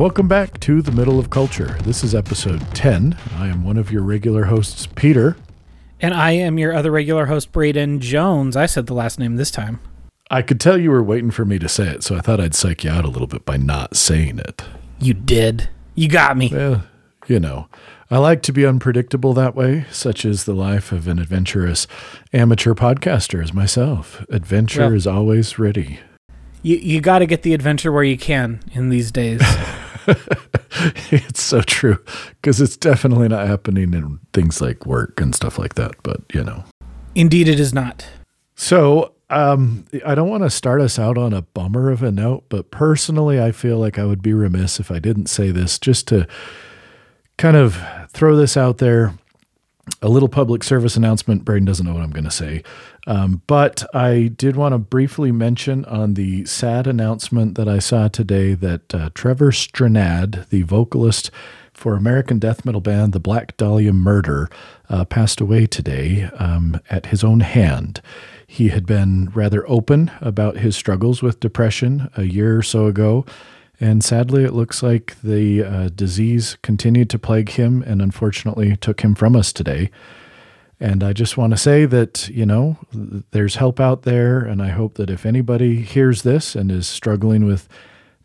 welcome back to the Middle of Culture. This is episode 10. I am one of your regular hosts, Peter. And I am your other regular host, Braden Jones. I said the last name this time. I could tell you were waiting for me to say it, so I thought I'd psych you out a little bit by not saying it. You did. You got me. Well, you know, I like to be unpredictable that way, such is the life of an adventurous amateur podcaster as myself. Adventure Well- is always ready. You you got to get the adventure where you can in these days. it's so true because it's definitely not happening in things like work and stuff like that, but you know. Indeed, it is not. So, um, I don't want to start us out on a bummer of a note, but personally, I feel like I would be remiss if I didn't say this just to kind of throw this out there. A little public service announcement. Braden doesn't know what I'm going to say. Um, but I did want to briefly mention on the sad announcement that I saw today that uh, Trevor Strnad, the vocalist for American death metal band The Black Dahlia Murder, uh, passed away today um, at his own hand. He had been rather open about his struggles with depression a year or so ago. And sadly, it looks like the uh, disease continued to plague him and unfortunately took him from us today. And I just want to say that, you know, there's help out there. And I hope that if anybody hears this and is struggling with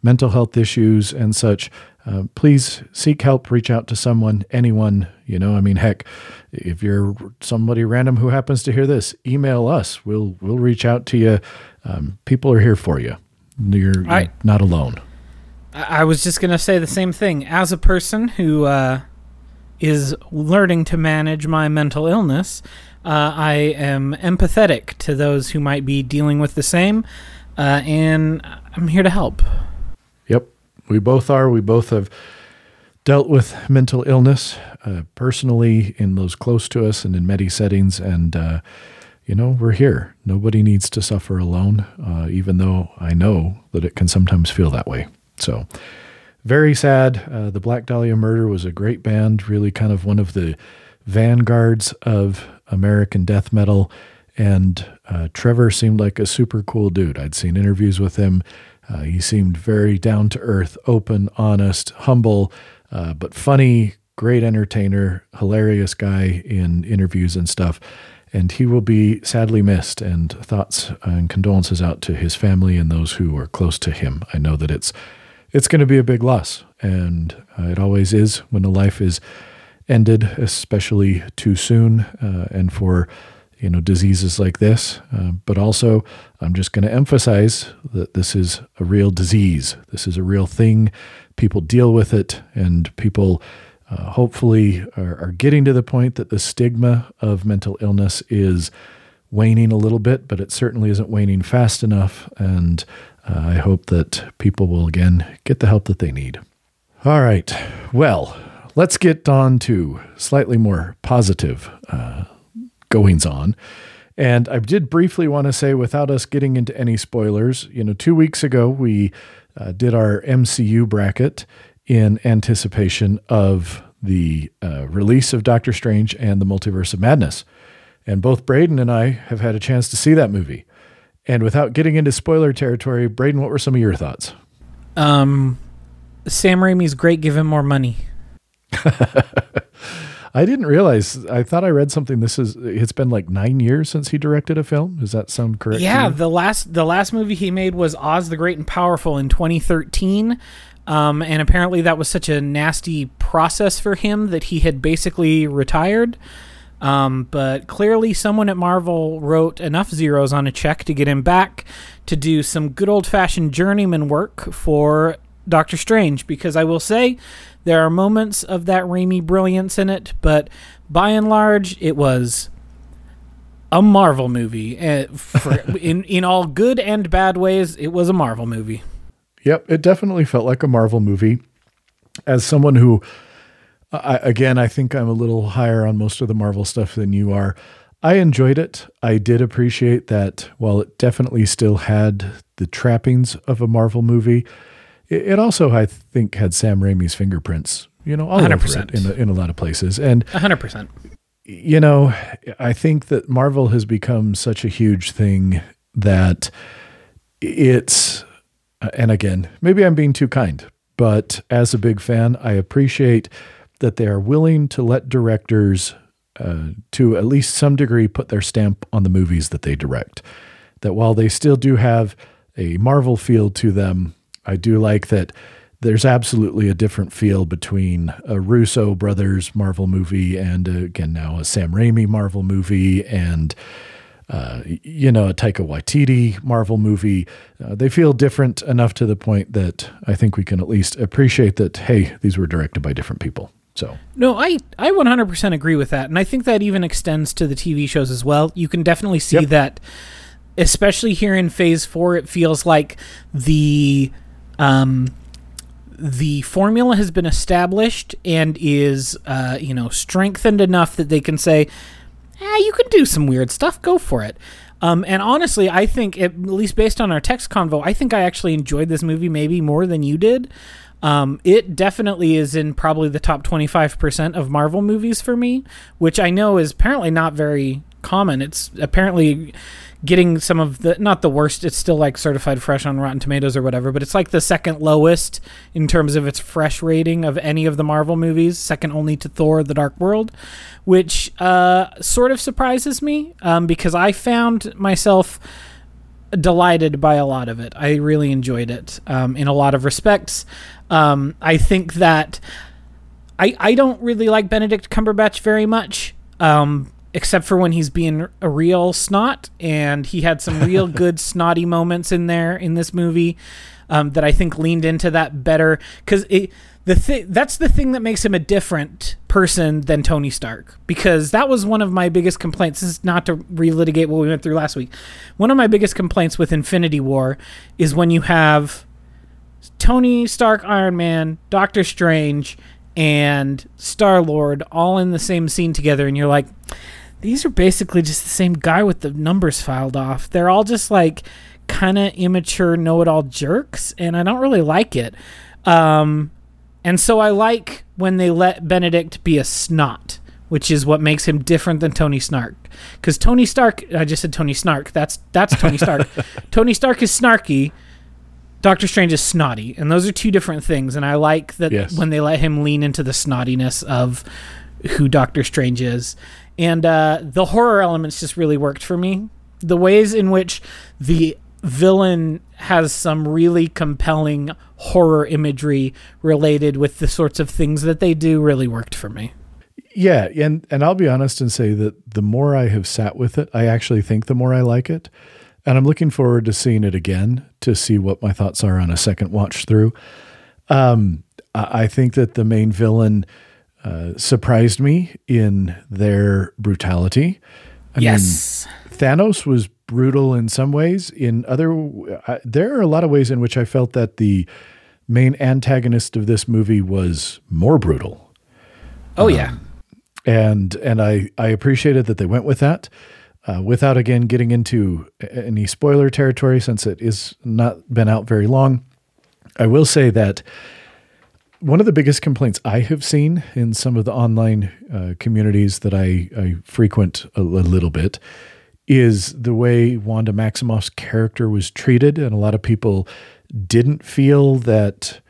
mental health issues and such, uh, please seek help, reach out to someone, anyone, you know, I mean, heck, if you're somebody random who happens to hear this, email us. We'll, we'll reach out to you. Um, people are here for you. You're, you're not alone. I, I was just gonna say the same thing. As a person who uh, is learning to manage my mental illness, uh, I am empathetic to those who might be dealing with the same, uh, and I'm here to help. Yep, we both are. We both have dealt with mental illness uh, personally in those close to us and in many settings. And, uh, you know, we're here. Nobody needs to suffer alone, uh, even though I know that it can sometimes feel that way. So, very sad. Uh, the Black Dahlia Murder was a great band, really kind of one of the vanguards of American death metal. And uh, Trevor seemed like a super cool dude. I'd seen interviews with him. Uh, he seemed very down to earth, open, honest, humble, uh, but funny, great entertainer, hilarious guy in interviews and stuff. And he will be sadly missed. And thoughts and condolences out to his family and those who are close to him. I know that it's it's going to be a big loss, and uh, it always is when a life is ended, especially too soon, uh, and for you know diseases like this. Uh, but also, I'm just going to emphasize that this is a real disease. This is a real thing. People deal with it, and people uh, hopefully are, are getting to the point that the stigma of mental illness is waning a little bit, but it certainly isn't waning fast enough. And uh, I hope that people will again get the help that they need. All right. Well, let's get on to slightly more positive uh, goings on. And I did briefly want to say, without us getting into any spoilers, you know, two weeks ago we uh, did our MCU bracket in anticipation of the uh, release of Doctor Strange and the Multiverse of Madness. And both Braden and I have had a chance to see that movie. And without getting into spoiler territory, Braden, what were some of your thoughts? Um, Sam Raimi's great. Give him more money. I didn't realize. I thought I read something. This is. It's been like nine years since he directed a film. Does that sound correct? Yeah, the last the last movie he made was Oz the Great and Powerful in 2013. Um, and apparently that was such a nasty process for him that he had basically retired. Um, but clearly someone at Marvel wrote enough zeros on a check to get him back to do some good old fashioned journeyman work for Doctor Strange because I will say there are moments of that Raimi brilliance in it, but by and large it was a Marvel movie. Uh, for, in in all good and bad ways, it was a Marvel movie. Yep, it definitely felt like a Marvel movie. As someone who, I, again, I think I'm a little higher on most of the Marvel stuff than you are. I enjoyed it. I did appreciate that while it definitely still had the trappings of a Marvel movie, it, it also, I think, had Sam Raimi's fingerprints, you know, all 100%. it in a, in a lot of places. And hundred percent. you know, I think that Marvel has become such a huge thing that it's, and again, maybe I'm being too kind, but as a big fan, I appreciate that they are willing to let directors, uh, to at least some degree, put their stamp on the movies that they direct. That while they still do have a Marvel feel to them, I do like that there's absolutely a different feel between a Russo brothers Marvel movie and uh, again now a Sam Raimi Marvel movie and uh, you know a Taika Waititi Marvel movie. Uh, they feel different enough to the point that I think we can at least appreciate that. Hey, these were directed by different people. So no, I I 100% agree with that, and I think that even extends to the TV shows as well. You can definitely see yep. that, especially here in Phase Four, it feels like the um the formula has been established and is uh, you know strengthened enough that they can say, "Ah, you can do some weird stuff. Go for it." Um, and honestly, I think at least based on our text convo, I think I actually enjoyed this movie maybe more than you did. Um, it definitely is in probably the top 25% of Marvel movies for me, which I know is apparently not very common. It's apparently getting some of the not the worst it's still like certified fresh on rotten tomatoes or whatever but it's like the second lowest in terms of its fresh rating of any of the marvel movies second only to thor the dark world which uh, sort of surprises me um, because i found myself delighted by a lot of it i really enjoyed it um, in a lot of respects um, i think that I, I don't really like benedict cumberbatch very much um, except for when he's being a real snot, and he had some real good snotty moments in there in this movie um, that I think leaned into that better because it the thing that's the thing that makes him a different person than Tony Stark because that was one of my biggest complaints. This is not to relitigate what we went through last week. One of my biggest complaints with Infinity War is when you have Tony Stark, Iron Man, Doctor Strange, and Star Lord all in the same scene together, and you're like, these are basically just the same guy with the numbers filed off. They're all just like kind of immature know-it-all jerks, and I don't really like it. Um, and so I like when they let Benedict be a snot, which is what makes him different than Tony Snark. Because Tony Stark, I just said Tony Snark. That's that's Tony Stark. Tony Stark is snarky. Doctor Strange is snotty, and those are two different things. And I like that yes. when they let him lean into the snottiness of who Doctor Strange is and uh, the horror elements just really worked for me. The ways in which the villain has some really compelling horror imagery related with the sorts of things that they do really worked for me. Yeah, and and I'll be honest and say that the more I have sat with it, I actually think the more I like it. And I'm looking forward to seeing it again to see what my thoughts are on a second watch through. Um, I think that the main villain uh, surprised me in their brutality. I yes. Mean, Thanos was brutal in some ways. In other, uh, there are a lot of ways in which I felt that the main antagonist of this movie was more brutal. Oh yeah. Um, and and I I appreciated that they went with that. Uh, without again getting into any spoiler territory since it is not been out very long. I will say that one of the biggest complaints I have seen in some of the online uh, communities that I, I frequent a, little bit is the way Wanda Maximoff's character was treated. And a lot of people didn't feel that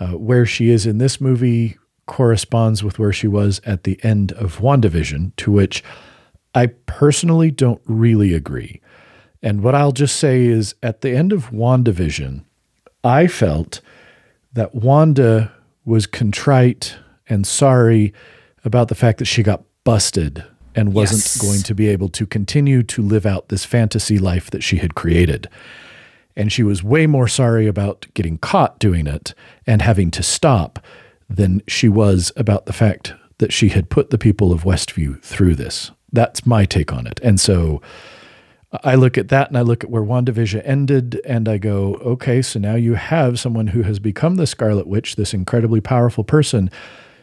uh, where she is in this movie corresponds with where she was at the end of WandaVision, to which I personally don't really agree. And what I'll just say is at the end of WandaVision, I felt that Wanda was contrite and sorry about the fact that she got busted and wasn't yes. going to be able to continue to live out this fantasy life that she had created. And she was way more sorry about getting caught doing it and having to stop than she was about the fact that she had put the people of Westview through this. That's my take on it. And so I look at that and I look at where WandaVision ended and I go, okay, so now you have someone who has become the Scarlet Witch, this incredibly powerful person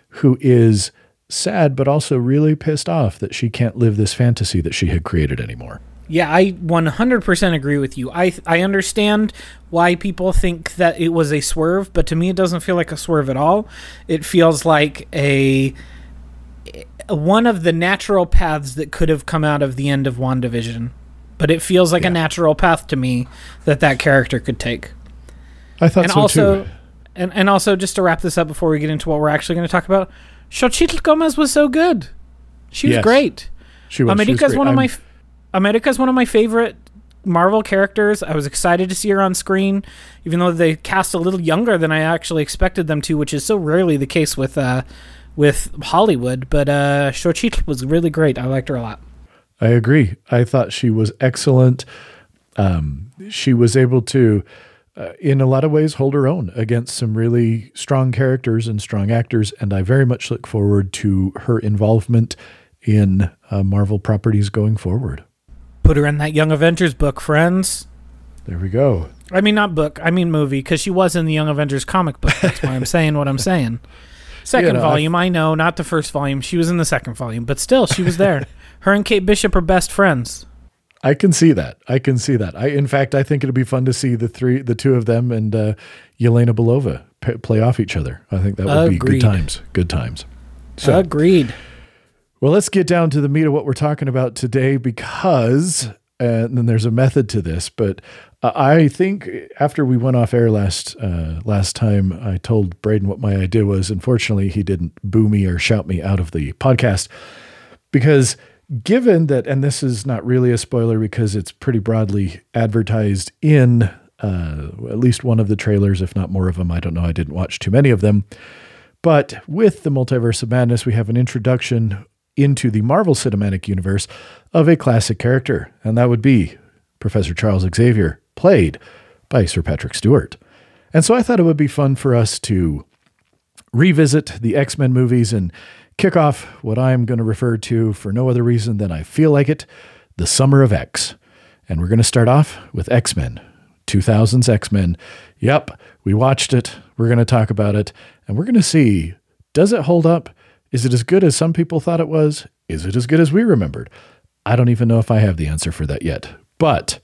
who is sad but also really pissed off that she can't live this fantasy that she had created anymore. Yeah, I 100% agree with you. I I understand why people think that it was a swerve, but to me it doesn't feel like a swerve at all. It feels like a one of the natural paths that could have come out of the end of WandaVision but it feels like yeah. a natural path to me that that character could take. I thought and so also, too. and and also just to wrap this up before we get into what we're actually going to talk about, Xochitl Gomez was so good. She was Yes. great. She was. she was America's one of my I'm- f- America's one of my favorite Marvel characters. I was excited to see her on screen, even though they cast a little younger than I actually expected them to, which is so rarely the case with uh, with Hollywood. But uh, Xochitl was really great. I liked her a lot. I agree. I thought she was excellent. Um, she was able to, uh, in a lot of ways, hold her own against some really strong characters and strong actors. And I very much look forward to her involvement in uh, Marvel properties going forward. Put her in that Young Avengers book, friends. There we go. I mean, not book. I mean movie, because she was in the Young Avengers comic book. That's why I'm saying what I'm saying. Second know, I- volume, I know, not the first volume. She was in the second volume, but still, she was there. Her and Kate Bishop are best friends. I can see that. I can see that. I, in fact, I think it'll be fun to see the three, the two of them, and uh, Yelena Belova p- play off each other. I think that would be good times. Good times. So, Agreed. Well, let's get down to the meat of what we're talking about today because, uh, and then there's a method to this, but I think after we went off air last uh, last time, I told Braden what my idea was. Unfortunately, he didn't boo me or shout me out of the podcast because given that, and this is not really a spoiler because it's pretty broadly advertised in uh, at least one of the trailers, if not more of them. I don't know. I didn't watch too many of them. But with the Multiverse of Madness, we have an introduction into the Marvel Cinematic Universe of a classic character, and that would be Professor Charles Xavier, played by Sir Patrick Stewart. And so I thought it would be fun for us to revisit the X Men movies and kick off what I'm going to refer to for no other reason than I feel like it the Summer of X. And we're going to start off with X Men, 2000s X Men. Yep, we watched it. We're going to talk about it. And we're going to see does it hold up? Is it as good as some people thought it was? Is it as good as we remembered? I don't even know if I have the answer for that yet. But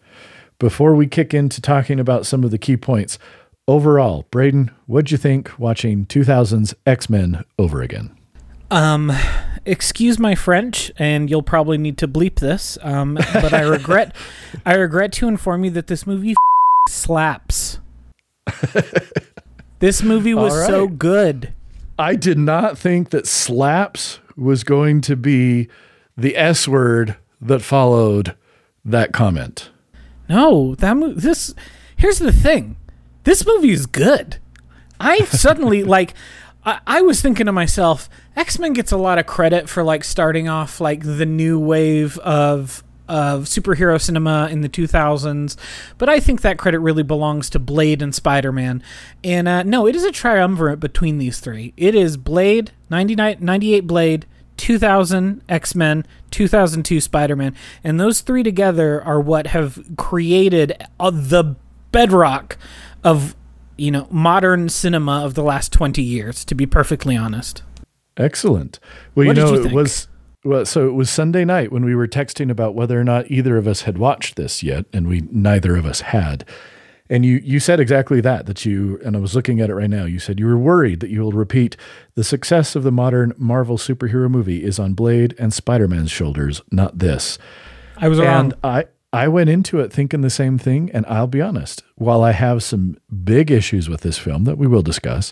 before we kick into talking about some of the key points, overall, Braden, what'd you think watching 2000's X Men over again? Um, excuse my French, and you'll probably need to bleep this. Um, but I regret, I regret to inform you that this movie slaps. this movie was All so good. I did not think that slaps was going to be the S word that followed that comment. No, that mo- this. Here's the thing. This movie is good. I suddenly like. I, I was thinking to myself, X Men gets a lot of credit for like starting off like the new wave of of superhero cinema in the 2000s, but I think that credit really belongs to Blade and Spider Man. And uh, no, it is a triumvirate between these three. It is Blade, 99, 98 Blade, 2000 X Men, 2002 Spider Man, and those three together are what have created uh, the bedrock of you know modern cinema of the last 20 years. To be perfectly honest, Excellent. Well, What you know, you it was well, so it was Sunday night when we were texting about whether or not either of us had watched this yet, and we neither of us had. And you you said exactly that that you and I was looking at it right now. You said you were worried that you will repeat the success of the modern Marvel superhero movie is on Blade and Spider-Man's shoulders, not this. I was wrong. And I I went into it thinking the same thing, and I'll be honest. While I have some big issues with this film that we will discuss,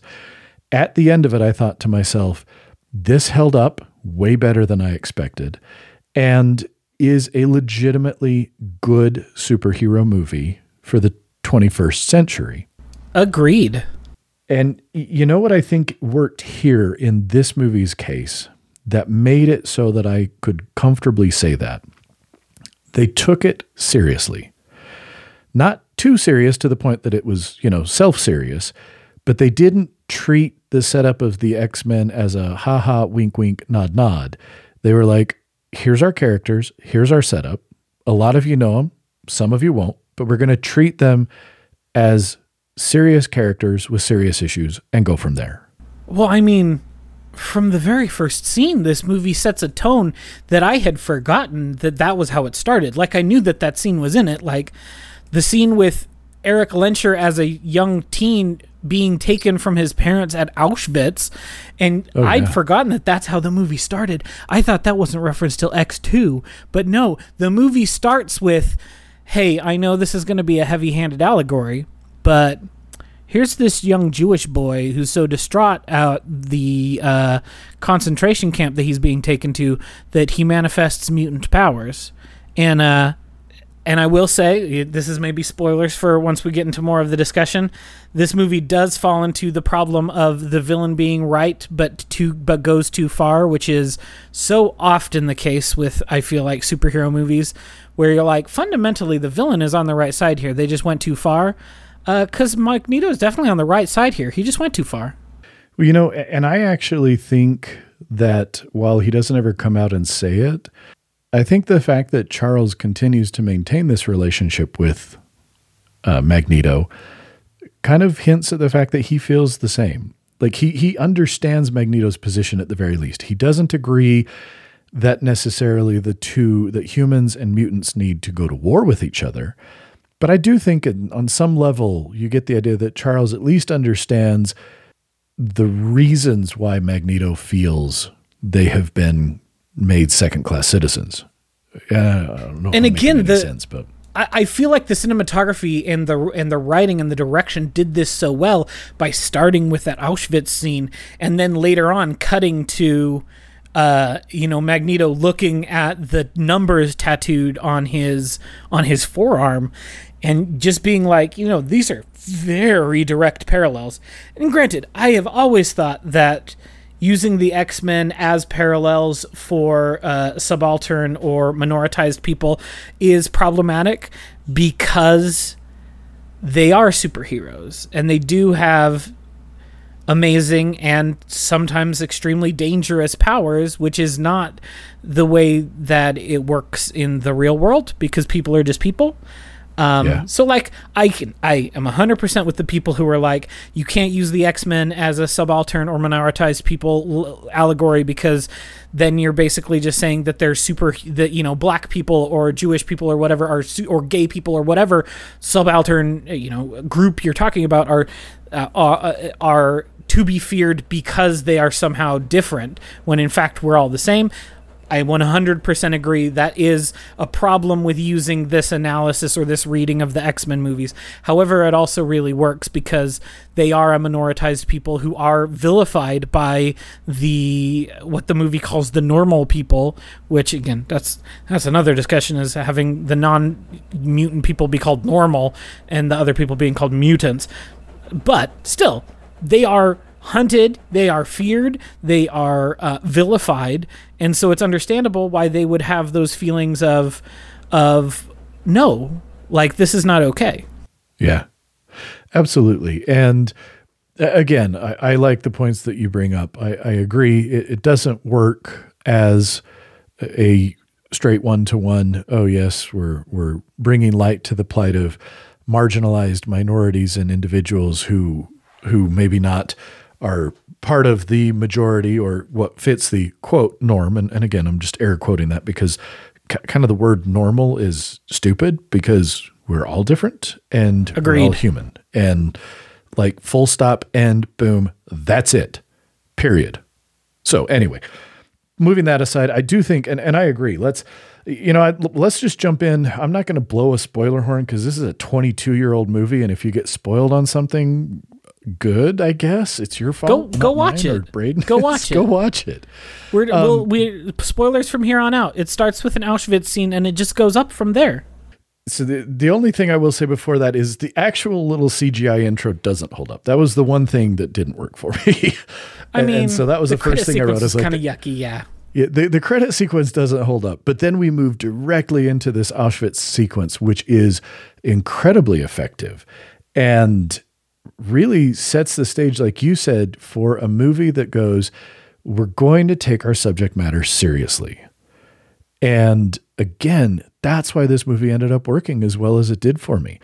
at the end of it, I thought to myself, this held up way better than I expected, and is a legitimately good superhero movie for the 21st century. Agreed. And you know what I think worked here in this movie's case that made it so that I could comfortably say that? They took it seriously. Not too serious to the point that it was, you know, self serious, but they didn't treat the setup of the X Men as a ha ha, wink, wink, nod, nod. They were like, here's our characters, here's our setup. A lot of you know them, some of you won't, but we're going to treat them as serious characters with serious issues and go from there. Well, I mean, from the very first scene, this movie sets a tone that I had forgotten that that was how it started. Like I knew that that scene was in it. Like the scene with Erik Lehnsherr as a young teen being taken from his parents at Auschwitz, and Oh, I'd yeah. forgotten that that's how the movie started. I thought that wasn't referenced till X two, but no, the movie starts with, "Hey, I know this is going to be a heavy-handed allegory, but." here's this young Jewish boy who's so distraught out the uh, concentration camp that he's being taken to that he manifests mutant powers, and uh, and I will say this is maybe spoilers for once we get into more of the discussion. This movie does fall into the problem of the villain being right, but too but goes too far, which is so often the case with I feel like superhero movies, where you're like fundamentally the villain is on the right side here. They just went too far because uh, Magneto is definitely on the right side here. He just went too far. Well, you know, and I actually think that while he doesn't ever come out and say it, I think the fact that Charles continues to maintain this relationship with uh, Magneto kind of hints at the fact that he feels the same. Like he he understands Magneto's position at the very least. He doesn't agree that necessarily the two that humans and mutants need to go to war with each other. But I do think on some level, you get the idea that Charles at least understands the reasons why Magneto feels they have been made second class citizens. Uh, and again, the sense, but I, I feel like the cinematography and the and the writing and the direction did this so well by starting with that Auschwitz scene and then later on cutting to uh, you know, Magneto looking at the numbers tattooed on his on his forearm, and just being like, you know, these are very direct parallels. And granted, I have always thought that using the X Men as parallels for uh, subaltern or minoritized people is problematic because they are superheroes and they do have amazing and sometimes extremely dangerous powers, which is not the way that it works in the real world because people are just people. Um, yeah. So like I can I am hundred percent with the people who are like you can't use the X Men as a subaltern or minoritized people l- allegory because then you're basically just saying that they're super that you know black people or Jewish people or whatever are or gay people or whatever subaltern you know group you're talking about are uh, uh are to be feared because they are somehow different when in fact we're all the same. I 100% agree that is a problem with using this analysis or this reading of the X Men movies. However, it also really works because they are a minoritized people who are vilified by the what the movie calls the normal people, which again, that's that's another discussion is having the non mutant people be called normal and the other people being called mutants. But still, they are hunted, they are feared, they are uh, vilified, and so it's understandable why they would have those feelings of of no, like this is not okay. Yeah, absolutely. And again, I, I like the points that you bring up. I, I agree. It, it doesn't work as a straight one to one. Oh yes, we're we're bringing light to the plight of marginalized minorities and individuals who who maybe not are part of the majority or what fits the quote norm. And, and again, I'm just air quoting that because c- kind of the word normal is stupid because we're all different and Agreed. we're all human. And like full stop, and boom, that's it. Period. So anyway, moving that aside, I do think, and, and I agree. Let's, you know, I, let's just jump in. I'm not going to blow a spoiler horn because this is a 22 year old movie, and if you get spoiled on something, good, I guess. It's your fault. Go go watch it. Braden. Go watch it. go watch it. We're um, we'll, we spoilers from here on out. It starts with an Auschwitz scene and it just goes up from there. So the the only thing I will say before that is the actual little CGI intro doesn't hold up. That was the one thing that didn't work for me. I mean, and so that was the, the first thing I wrote. Is kind of yucky, yeah. Yeah, the, the credit sequence doesn't hold up, but then we move directly into this Auschwitz sequence, which is incredibly effective. And really sets the stage, like you said, for a movie that goes, we're going to take our subject matter seriously. And again, that's why this movie ended up working as well as it did for me.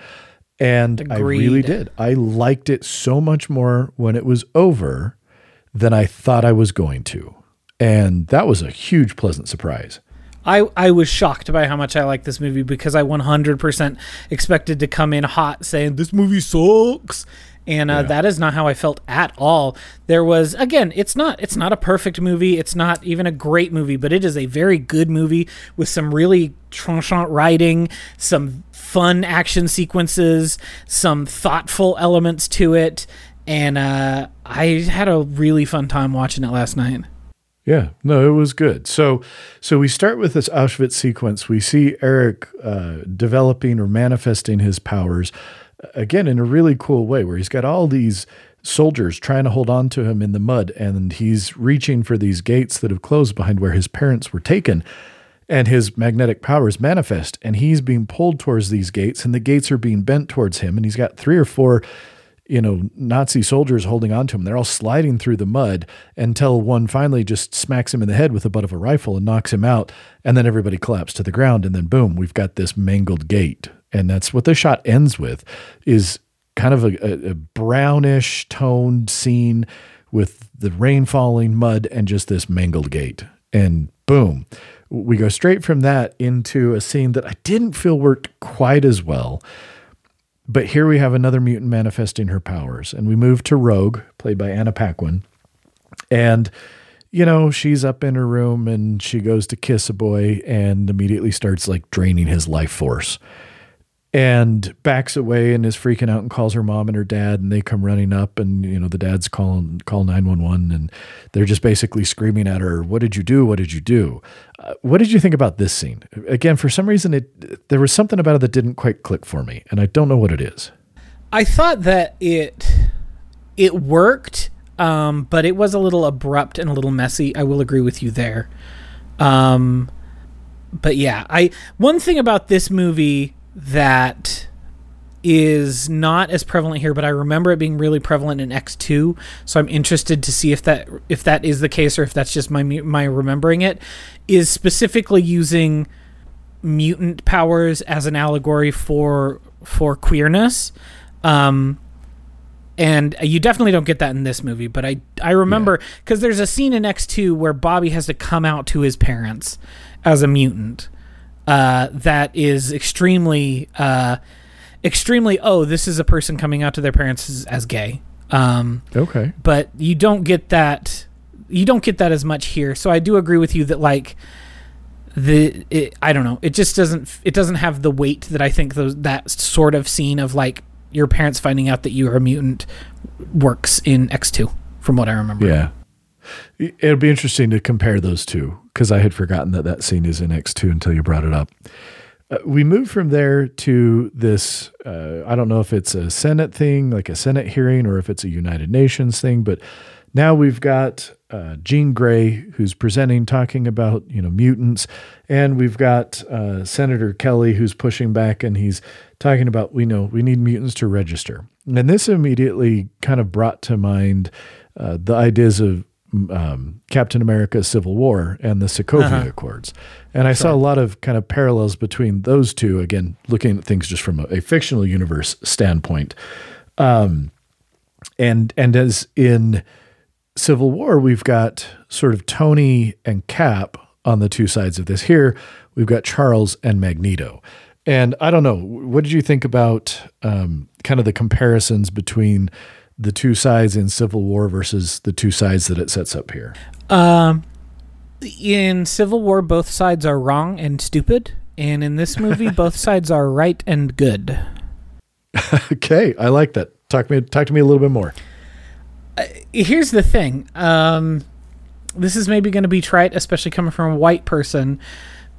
And Agreed. I really did. I liked it so much more when it was over than I thought I was going to. And that was a huge pleasant surprise. I, I was shocked by how much I liked this movie because I 100% expected to come in hot saying this movie sucks and uh, Yeah. that is not how I felt at all. There was again, it's not it's not a perfect movie. It's not even a great movie, but it is a very good movie with some really tranchant writing, some fun action sequences, some thoughtful elements to it, and uh, I had a really fun time watching it last night. Yeah, no, it was good. So, so we start with this Auschwitz sequence. We see Erik uh, developing or manifesting his powers again in a really cool way, where he's got all these soldiers trying to hold on to him in the mud, and he's reaching for these gates that have closed behind where his parents were taken. And his magnetic powers manifest, and he's being pulled towards these gates, and the gates are being bent towards him, and he's got three or four you know, Nazi soldiers holding on to him. They're all sliding through the mud until one finally just smacks him in the head with the butt of a rifle and knocks him out. And then everybody collapses to the ground. And then boom, we've got this mangled gate. And that's what the shot ends with is kind of a, a, brownish toned scene with the rain falling, mud, and just this mangled gate. And boom, we go straight from that into a scene that I didn't feel worked quite as well. But here we have another mutant manifesting her powers, and we move to Rogue, played by Anna Paquin. And, you know, she's up in her room and she goes to kiss a boy and immediately starts like draining his life force and backs away and is freaking out and calls her mom and her dad and they come running up and you know the dad's calling call 911 and they're just basically screaming at her what did you do what did you do uh, what did you think about this scene again for some reason it there was something about it that didn't quite click for me and i don't know what it is I thought that it it worked, um, but it was a little abrupt and a little messy. I will agree with you there. Um, but yeah, I one thing about this movie that is not as prevalent here, but I remember it being really prevalent in X two. So I'm interested to see if that if that is the case or if that's just my my remembering it. Is specifically using mutant powers as an allegory for for queerness. Um, and you definitely don't get that in this movie, but I I remember because there's a scene in X two where Bobby has to come out to his parents as a mutant. Uh, that is extremely uh, extremely. Oh, this is a person coming out to their parents as, as gay. Um, okay. but you don't get that you don't get that as much here. So i do agree with you that like the it, i don't know. It just doesn't it doesn't have the weight that i think those that sort of scene of like your parents finding out that you are a mutant works in x2 from what i remember. Yeah. It'll be interesting to compare those two because i had forgotten that that scene is in x2 until you brought it up. Uh, we move from there to this uh, i don't know if it's a senate thing like a senate hearing or if it's a united nations thing but now we've got uh, Jean Grey who's presenting, talking about you know mutants, and we've got uh, Senator Kelly who's pushing back, and he's talking about we know we need mutants to register, and this immediately kind of brought to mind uh, the ideas of um, Captain America: Civil War and the Sokovia Uh-huh. Accords, and I saw a lot of kind of parallels between those two. Again, looking at things just from a, a fictional universe standpoint, um, and and as in Civil War, we've got sort of Tony and Cap on the two sides of this. Here, we've got Charles and Magneto. And I don't know, what did you think about um, kind of the comparisons between the two sides in Civil War versus the two sides that it sets up here? um in civil war both sides are wrong and stupid and in this movie both sides are right and good Okay, I like that. Talk me, talk to me a little bit more. here's the thing. Um, this is maybe going to be trite, especially coming from a white person,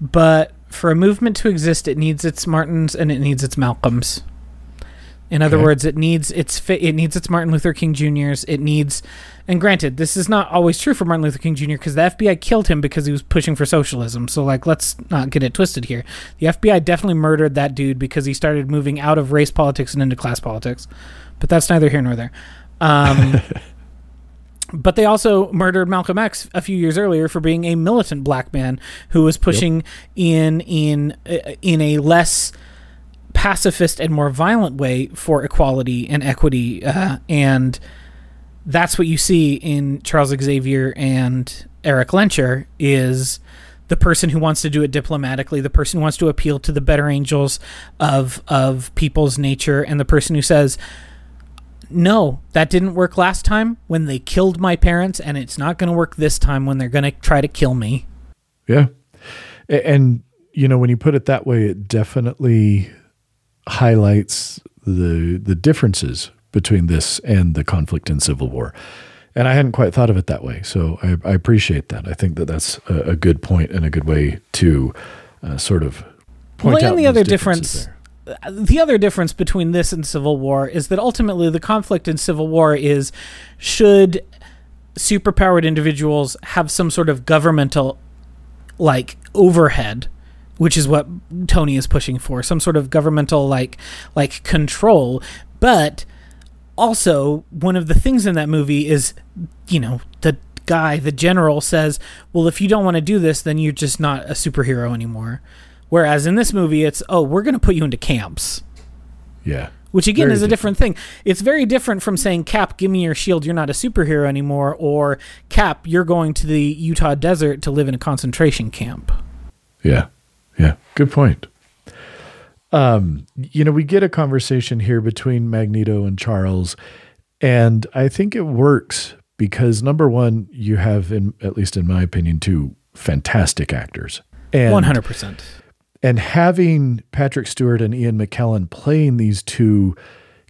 but for a movement to exist, it needs its Martins and it needs its Malcolms. In other Okay. words, it needs its fi- it needs its Martin Luther King Juniors. It needs, and granted, this is not always true for Martin Luther King Jr. because the FBI killed him because he was pushing for socialism. So like, let's not get it twisted here. The FBI definitely murdered that dude because he started moving out of race politics and into class politics. But that's neither here nor there. Um, but they also murdered Malcolm X a few years earlier for being a militant black man who was pushing in in uh, in a less pacifist and more violent way for equality and equity uh, and that's what you see in Charles Xavier and Erik Lehnsherr is the person who wants to do it diplomatically, the person who wants to appeal to the better angels of of people's nature, and the person who says, no, that didn't work last time when they killed my parents, and it's not going to work this time when they're going to try to kill me. Yeah. And, you know, when you put it that way, it definitely highlights the the differences between this and the conflict in Civil War. And I hadn't quite thought of it that way. So I, I appreciate that. I think that that's a, a good point and a good way to uh, sort of point well, out and the other difference, there. the other difference between this and Civil War is that ultimately the conflict in Civil War is should superpowered individuals have some sort of governmental like overhead which is what Tony is pushing for some sort of governmental like like control but also one of the things in that movie is you know the guy the general says well if you don't want to do this then you're just not a superhero anymore whereas in this movie it's oh we're going to put you into camps Yeah. which again Very is a different thing. It's very different from saying, Cap, give me your shield, you're not a superhero anymore, or Cap, you're going to the Utah desert to live in a concentration camp. Yeah. Yeah. Good point. Um, you know, we get a conversation here between Magneto and Charles, and I think it works because number one, you have, in at least in my opinion, two fantastic actors. And, 100%. and having Patrick Stewart and Ian McKellen playing these two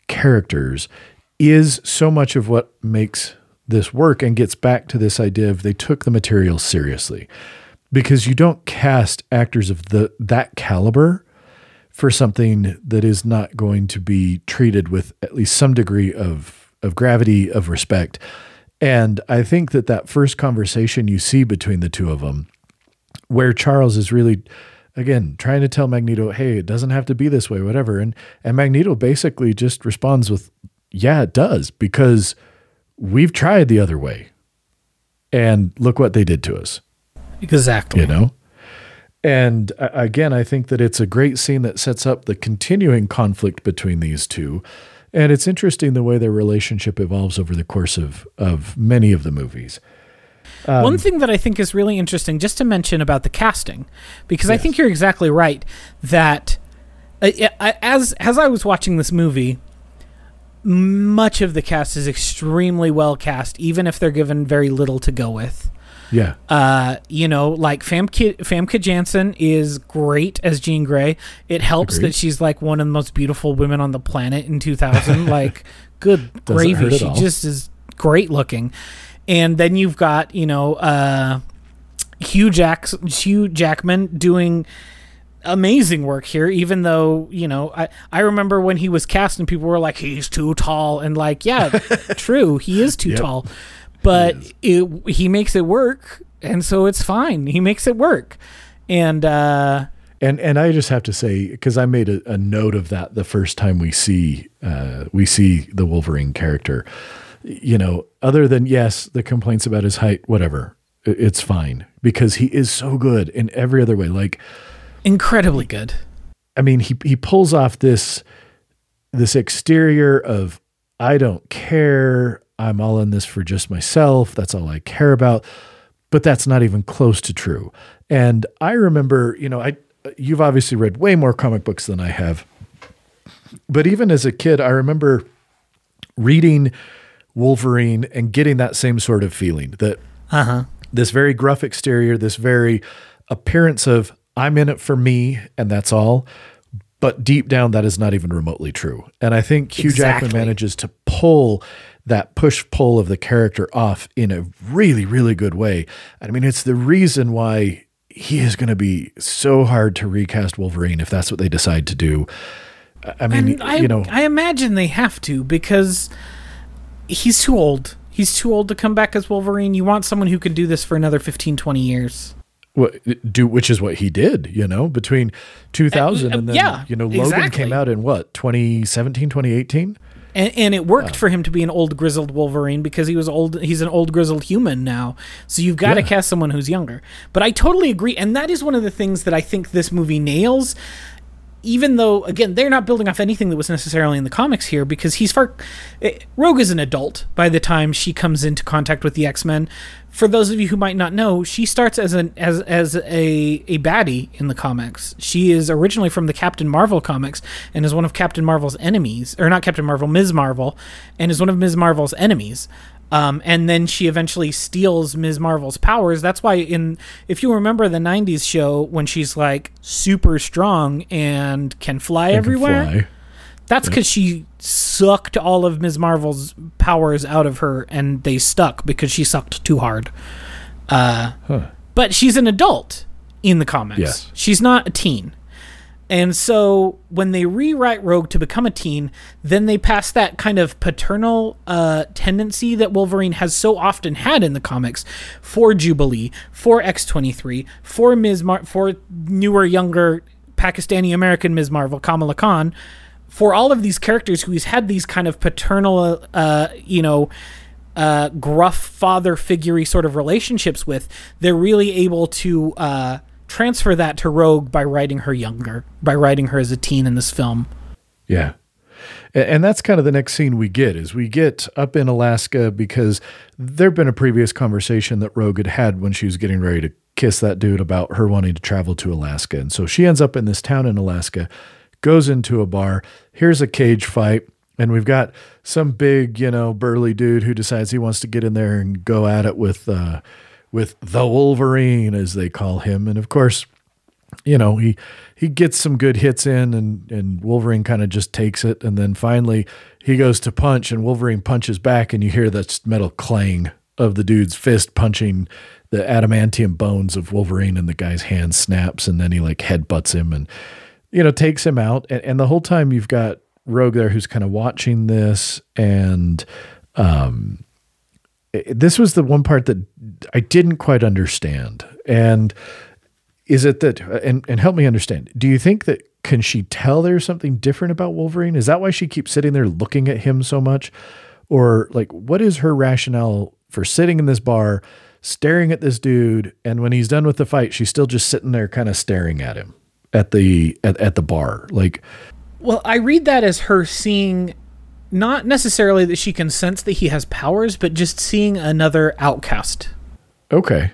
characters is so much of what makes this work and gets back to this idea of they took the material seriously because you don't cast actors of the that caliber for something that is not going to be treated with at least some degree of of gravity of respect and i think that that first conversation you see between the two of them where Charles is really again trying to tell Magneto, "Hey, it doesn't have to be this way, whatever." And and Magneto basically just responds with, "Yeah, it does because we've tried the other way. And look what they did to us." Exactly. you know and uh, again i think that it's a great scene that sets up the continuing conflict between these two and it's interesting the way their relationship evolves over the course of of many of the movies One thing that I think is really interesting, just to mention about the casting, because I think you're exactly right that uh, as as I was watching this movie, much of the cast is extremely well cast, even if they're given very little to go with. Yeah Uh, you know, like Famke Famke Janssen is great as Jean Grey. It helps Agreed. that she's like one of the most beautiful women on the planet in 2000. like, good gravy. She all. just is great looking. And then you've got you know uh, Hugh Jacks Hugh Jackman doing amazing work here even though you know I, I remember when he was cast and people were like he's too tall and like yeah true he is too Yep. tall but it, he makes it work and so it's fine. He makes it work. And uh And and I just have to say because I made a, a note of that the first time we see uh, we see the Wolverine character, you know, other than yes, the complaints about his height, whatever, it's fine. Because he is so good in every other way. Like, incredibly good. I mean, he he pulls off this this exterior of I don't care, I'm all in this for just myself. That's all I care about. But that's not even close to true. And I remember, you know, I you've obviously read way more comic books than I have. But even as a kid, I remember reading Wolverine and getting that same sort of feeling that uh-huh this very gruff exterior, this very appearance of I'm in it for me and that's all. But deep down, that is not even remotely true. And I think Hugh Jackman manages to pull that push pull of the character off in a really, really good way. I mean, it's the reason why he is going to be so hard to recast Wolverine if that's what they decide to do. I- mean, I, you know, I imagine they have to because he's too old he's too old to come back as wolverine you want someone who can do this for another 15 20 years what, do which is what he did, you know, between 2000 Uh, and then, yeah, you know, Logan exactly. came out in what, 2017, 2018? And, and it worked for him to be an old grizzled Wolverine because he was old. He's an old grizzled human now, so you've got to cast someone who's younger. But I totally agree, and that is one of the things that I think this movie nails. even though again they're not building off anything that was necessarily in the comics here because he's far eh, rogue is an adult by the time she comes into contact with the x-men for those of you who might not know she starts as an as as a a baddie in the comics she is originally from the captain marvel comics and is one of captain marvel's enemies or not captain marvel ms marvel and is one of ms marvel's enemies um, and then she eventually steals Ms. Marvel's powers. That's why in if you remember the '90s show when she's like super strong and can fly And can everywhere, fly. That's because she sucked all of Ms. Marvel's powers out of her, and they stuck because she sucked too hard. Uh, Huh. But she's an adult in the comics. Yes. She's not a teen. And so when they rewrite Rogue to become a teen, then they pass that kind of paternal uh, tendency that Wolverine has so often had in the comics for Jubilee, for X23, for Ms. Mar- for newer, younger Pakistani American Ms. Marvel, Kamala Khan, for all of these characters who he's had these kind of paternal, uh, you know, uh, gruff father figurey sort of relationships with, they're really able to uh, transfer that to Rogue by writing her younger, by writing her as a teen in this film. Yeah. And that's kind of the next scene we get is we get up in Alaska because there'd been a previous conversation that Rogue had had when she was getting ready to kiss that dude about her wanting to travel to Alaska. And so she ends up in this town in Alaska, goes into a bar, here's a cage fight, and we've got some big, you know, burly dude who decides he wants to get in there and go at it with uh with the Wolverine as they call him. And of course, you know, he he gets some good hits in and and Wolverine kind of just takes it and then finally he goes to punch and Wolverine punches back and you hear that metal clang of the dude's fist punching the adamantium bones of Wolverine and the guy's hand snaps and then he like headbutts him and you know takes him out. And, and the whole time you've got Rogue there who's kind of watching this and um this was the one part that I didn't quite understand. And is it that and and help me understand do you think that can she tell there's something different about wolverine? Is that why she keeps sitting there looking at him so much? Or like what is her rationale for sitting in this bar staring at this dude and when he's done with the fight she's still just sitting there kind of staring at him at the at, at the bar like Well, I read that as her seeing not necessarily that she can sense that he has powers, but just seeing another outcast. okay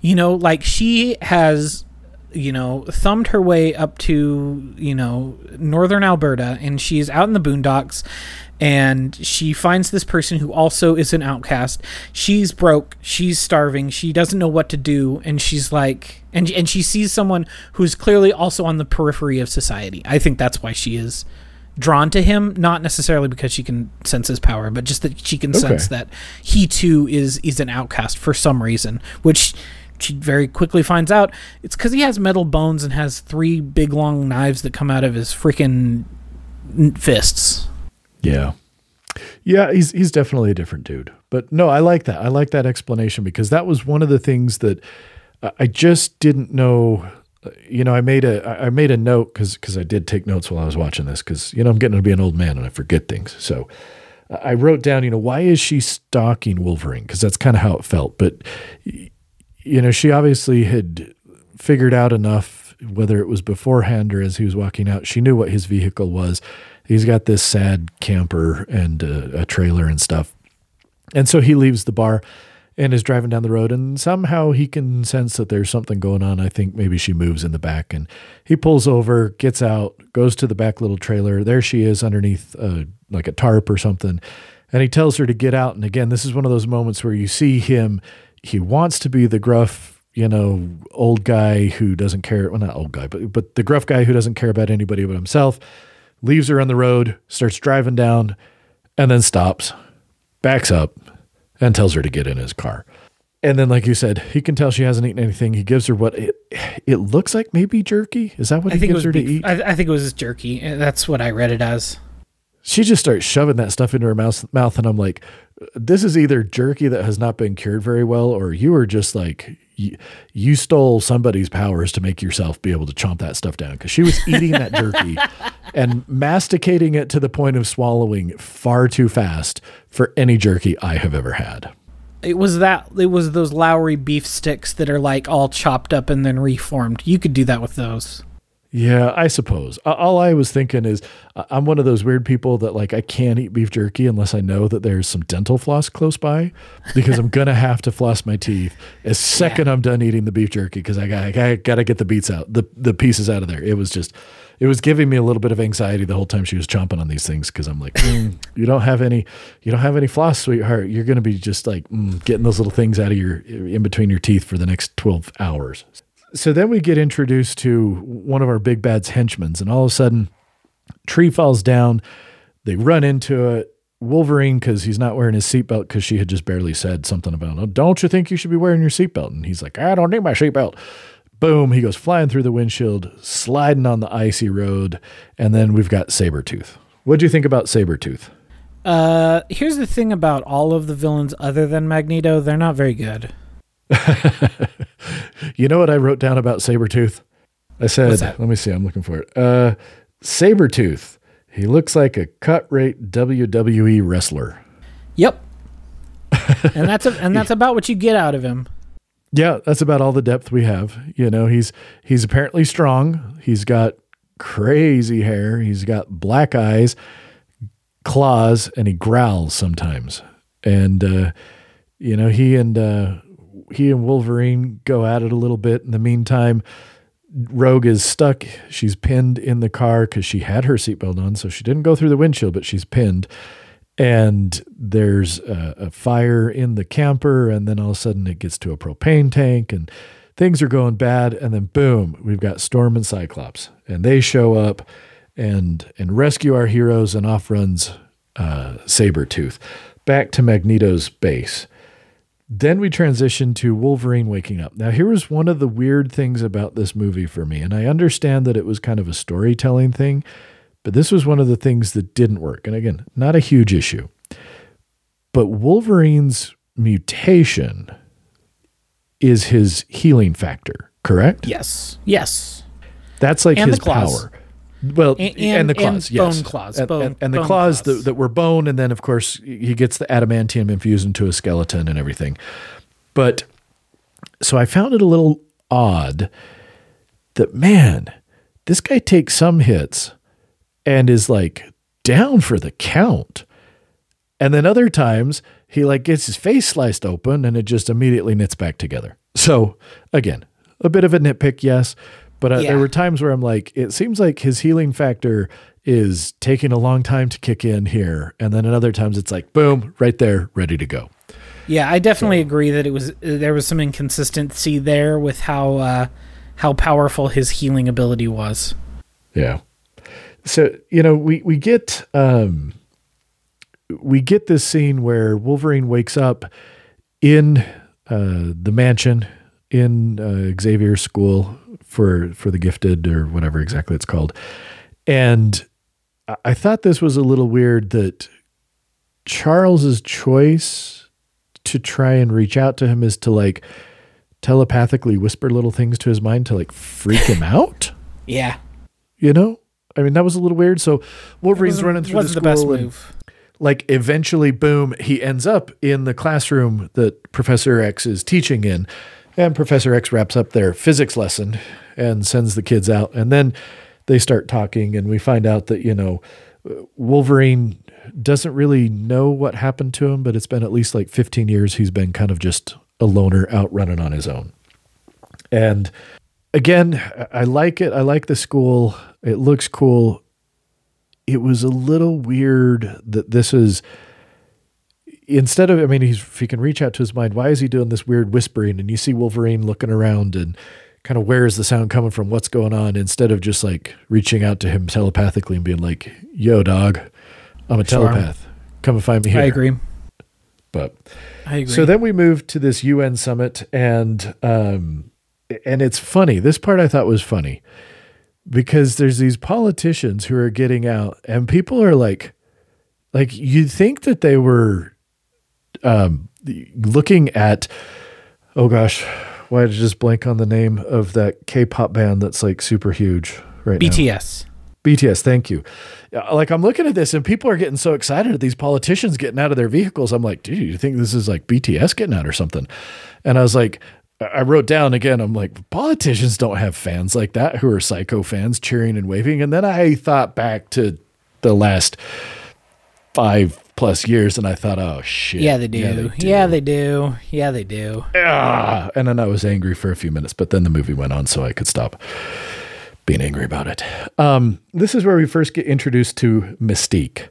You know, like she has, you know, thumbed her way up to, you know, northern Alberta and she's out in the boondocks and she finds this person who also is an outcast. She's broke, she's starving, she doesn't know what to do and she's like and and she sees someone who's clearly also on the periphery of society. I think that's why she is drawn to him not necessarily because she can sense his power but just that she can sense that he too is is an outcast for some reason which she very quickly finds out. It's because he has metal bones and has three big long knives that come out of his freaking fists Yeah. Yeah, he's he's definitely a different dude. But no, I like that. I like that explanation because that was one of the things that I- just didn't know. You know, I made a I made a note because because I did take notes while I was watching this because you know I'm getting to be an old man and I forget things. So I wrote down, you know, why is she stalking Wolverine? Because that's kind of how it felt. But you know, she obviously had figured out enough, whether it was beforehand or as he was walking out, she knew what his vehicle was. He's got this sad camper and uh, a trailer and stuff. And so he leaves the bar and is driving down the road, and somehow he can sense that there's something going on. I think maybe she moves in the back, and he pulls over, gets out, goes to the back little trailer. There she is underneath uh, like a tarp or something. And he tells her to get out. And again, this is one of those moments where you see him, he wants to be the gruff, you know, old guy who doesn't care. Well, not old guy, but, but the gruff guy who doesn't care about anybody but himself. Leaves her on the road, starts driving down, and then stops, backs up, and tells her to get in his car. And then, like you said, he can tell she hasn't eaten anything. He gives her what it, it looks like maybe jerky. Is that what i he gives her to eat? I, I think it was jerky that's what i read it as she just starts shoving that stuff into her mouth, mouth and i'm like this is either jerky that has not been cured very well or you are just like you, you stole somebody's powers to make yourself be able to chomp that stuff down because she was eating that jerky and masticating it to the point of swallowing far too fast for any jerky i have ever had. It was that it was those lowry beef sticks that are like all chopped up and then reformed. You could do that with those Yeah, I suppose. All I was thinking is I- I'm one of those weird people that like I can't eat beef jerky unless I know that there's some dental floss close by because I'm gonna have to floss my teeth as second I'm done eating the beef jerky because I got I got to get the beats out the the pieces out of there. It was just it was giving me a little bit of anxiety the whole time she was chomping on these things because I'm like, "Mm, you don't have any you don't have any floss, sweetheart. You're gonna be just like mm, getting those little things out of your in between your teeth for the next 12 hours. So then we get introduced to one of our big bad's henchmen, and all of a sudden, tree falls down. They run into it. Wolverine, because he's not wearing his seatbelt, because she had just barely said something about, oh, don't you think you should be wearing your seatbelt? And he's like, I don't need my seatbelt. Boom, he goes flying through the windshield, sliding on the icy road. And then we've got Sabretooth. What do you think about Sabretooth? Uh, here's the thing about all of the villains other than Magneto, they're not very good. You know what I wrote down about Sabretooth? I said, let me see, I'm looking for it. Uh, Sabretooth, he looks like a cut rate WWE wrestler. Yep. and that's a, and that's about what you get out of him. Yeah, that's about all the depth we have. You know, he's he's apparently strong. He's got crazy hair. He's got black eyes, claws, and he growls sometimes. And uh, you know, he and uh, he and Wolverine go at it a little bit. In the meantime, Rogue is stuck. She's pinned in the car because she had her seatbelt on, so she didn't go through the windshield, but she's pinned. And there's a, a fire in the camper, and then all of a sudden it gets to a propane tank, and things are going bad. And then boom, we've got Storm and Cyclops, and they show up and and rescue our heroes, and off runs uh, Sabretooth back to Magneto's base. Then we transition to Wolverine waking up. Now, here was one of the weird things about this movie for me, and I understand that it was kind of a storytelling thing, but this was one of the things that didn't work. And again, not a huge issue. But Wolverine's mutation is his healing factor, correct? Yes. Yes. That's like And his power. Well, and, And- the claws, and yes. bone claws, and, bone- and, the claws, claws. That, that were bone, and then of course he gets the adamantium infused into a skeleton and everything. But so I found it a little odd that man, this guy takes some hits and is like down for the count, and then other times he like gets his face sliced open and it just immediately knits back together. So again, a bit of a nitpick, yes, but uh, Yeah. there were times where I'm like, it seems like his healing factor is taking a long time to kick in here, and then at other times it's like, boom, right there, ready to go. Yeah, I definitely agree that it was there was some inconsistency there with how uh, how powerful his healing ability was. Yeah. So, you know, we we get um we get this scene where Wolverine wakes up in uh the mansion in uh, Xavier's school for for the gifted or whatever exactly it's called. And I- thought this was a little weird that Charles's choice to try and reach out to him is to like telepathically whisper little things to his mind to like freak him out? Yeah, you know? I mean that was a little weird. So wolverine's running through the wasn't school the best and move. like eventually boom he ends up in the classroom that professor x is teaching in and professor x wraps up their physics lesson and sends the kids out and then they start talking and we find out that you know wolverine doesn't really know what happened to him but it's been at least like 15 years he's been kind of just a loner out running on his own and again, I- like it. I like the school. It looks cool. It was a little weird that this is instead of I mean, he's, if he can reach out to his mind, why is he doing this weird whispering? And you see Wolverine looking around and kind of where is the sound coming from? What's going on? Instead of just like reaching out to him telepathically and being like, "Yo, dog, I'm a telepath. Come and find me here." I agree. But I agree. so then we move to this UN summit, and um, and it's funny. This part I thought was funny because there's these politicians who are getting out, and people are like, like you'd think that they were um, looking at, oh gosh, why did I just blank on the name of that K-pop band that's like super huge right now? BTS. BTS, thank you. Like I'm looking at this and people are getting so excited at these politicians getting out of their vehicles. I'm like, dude, you think this is like BTS getting out or something? And I was like, I wrote down again, I'm like, politicians don't have fans like that who are psycho fans cheering and waving. And then I thought back to the last five plus years and I thought, oh shit. Yeah, they do. Yeah, they do. Yeah, they do. Ah, and then I was angry for a few minutes, but then the movie went on so I could stop being angry about it. Um, this is where we first get introduced to Mystique.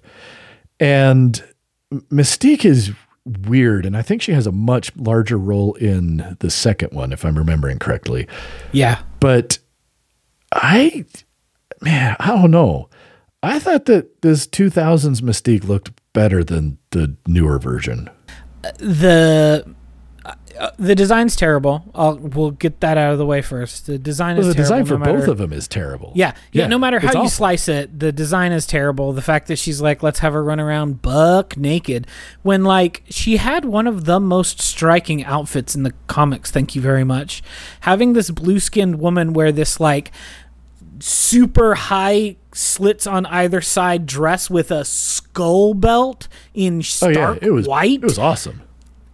And Mystique is weird, and I think she has a much larger role in the second one, if I'm remembering correctly. Yeah. But I, man, I don't know. I thought that this 2000s Mystique looked better than the newer version. The uh, the design's terrible. I'll, we'll get that out of the way first. The design Well, is the terrible. design for no matter- both of them is terrible. Yeah, yeah. no matter how you slice it, the design is terrible. The fact that she's like, let's have her run around buck naked, when like she had one of the most striking outfits in the comics. Thank you very much. Having this blue skinned woman wear this like super high slits on either side dress with a skull belt in Oh stark yeah, it was white It was awesome.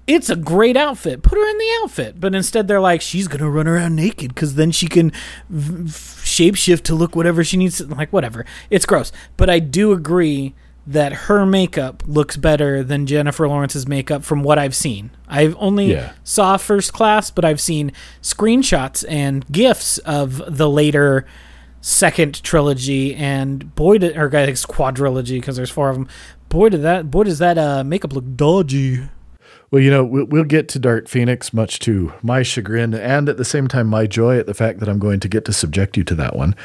it's a great outfit. Put her in the outfit. But instead, they're like, she's going to run around naked because then she can v- v- shapeshift to look whatever she needs. To, like, whatever. It's gross. But I do agree that her makeup looks better than Jennifer Lawrence's makeup from what I've seen. I've only Yeah. saw First Class, but I've seen screenshots and gifs of the later second trilogy and boy did, or I guess quadrilogy because there's four of them boy did that boy does that uh, makeup look dodgy Well, you know, we'll, we'll get to Dark Phoenix, much to my chagrin, and at the same time, my joy at the fact that I'm going to get to subject you to that one,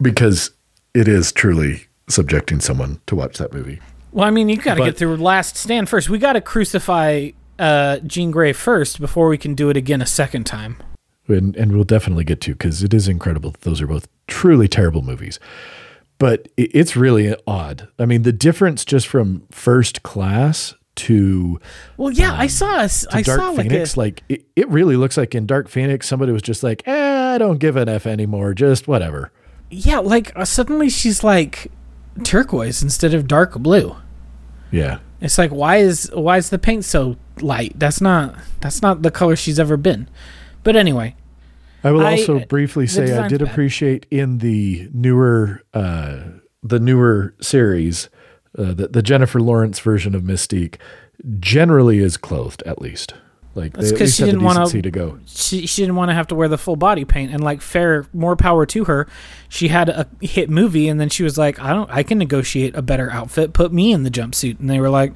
because it is truly subjecting someone to watch that movie. Well, I mean, you got to get through Last Stand first. We got to crucify uh, Jean Grey first before we can do it again a second time. And, and we'll definitely get to because it is incredible. Those are both truly terrible movies. But it, it's really odd. I mean, the difference just from first class to Well, yeah, I saw. I Um, Dark saw like Phoenix, a, like it, it really looks like in Dark Phoenix, somebody was just like, eh, I don't give an F anymore, just whatever. yeah, like uh, suddenly she's like turquoise instead of dark blue. Yeah. It's like why is why is the paint so light? That's not that's not the color she's ever been. But anyway, I will I- also briefly say I did bad. appreciate in the newer uh, the newer series uh, the, the Jennifer Lawrence version of Mystique generally is clothed at least. Like That's they at 'cause she didn't decency to go. she she didn't want to have to wear the full body paint and like fair more power to her she had a hit movie and then she was like i don't i can negotiate a better outfit put me in the jumpsuit and they were like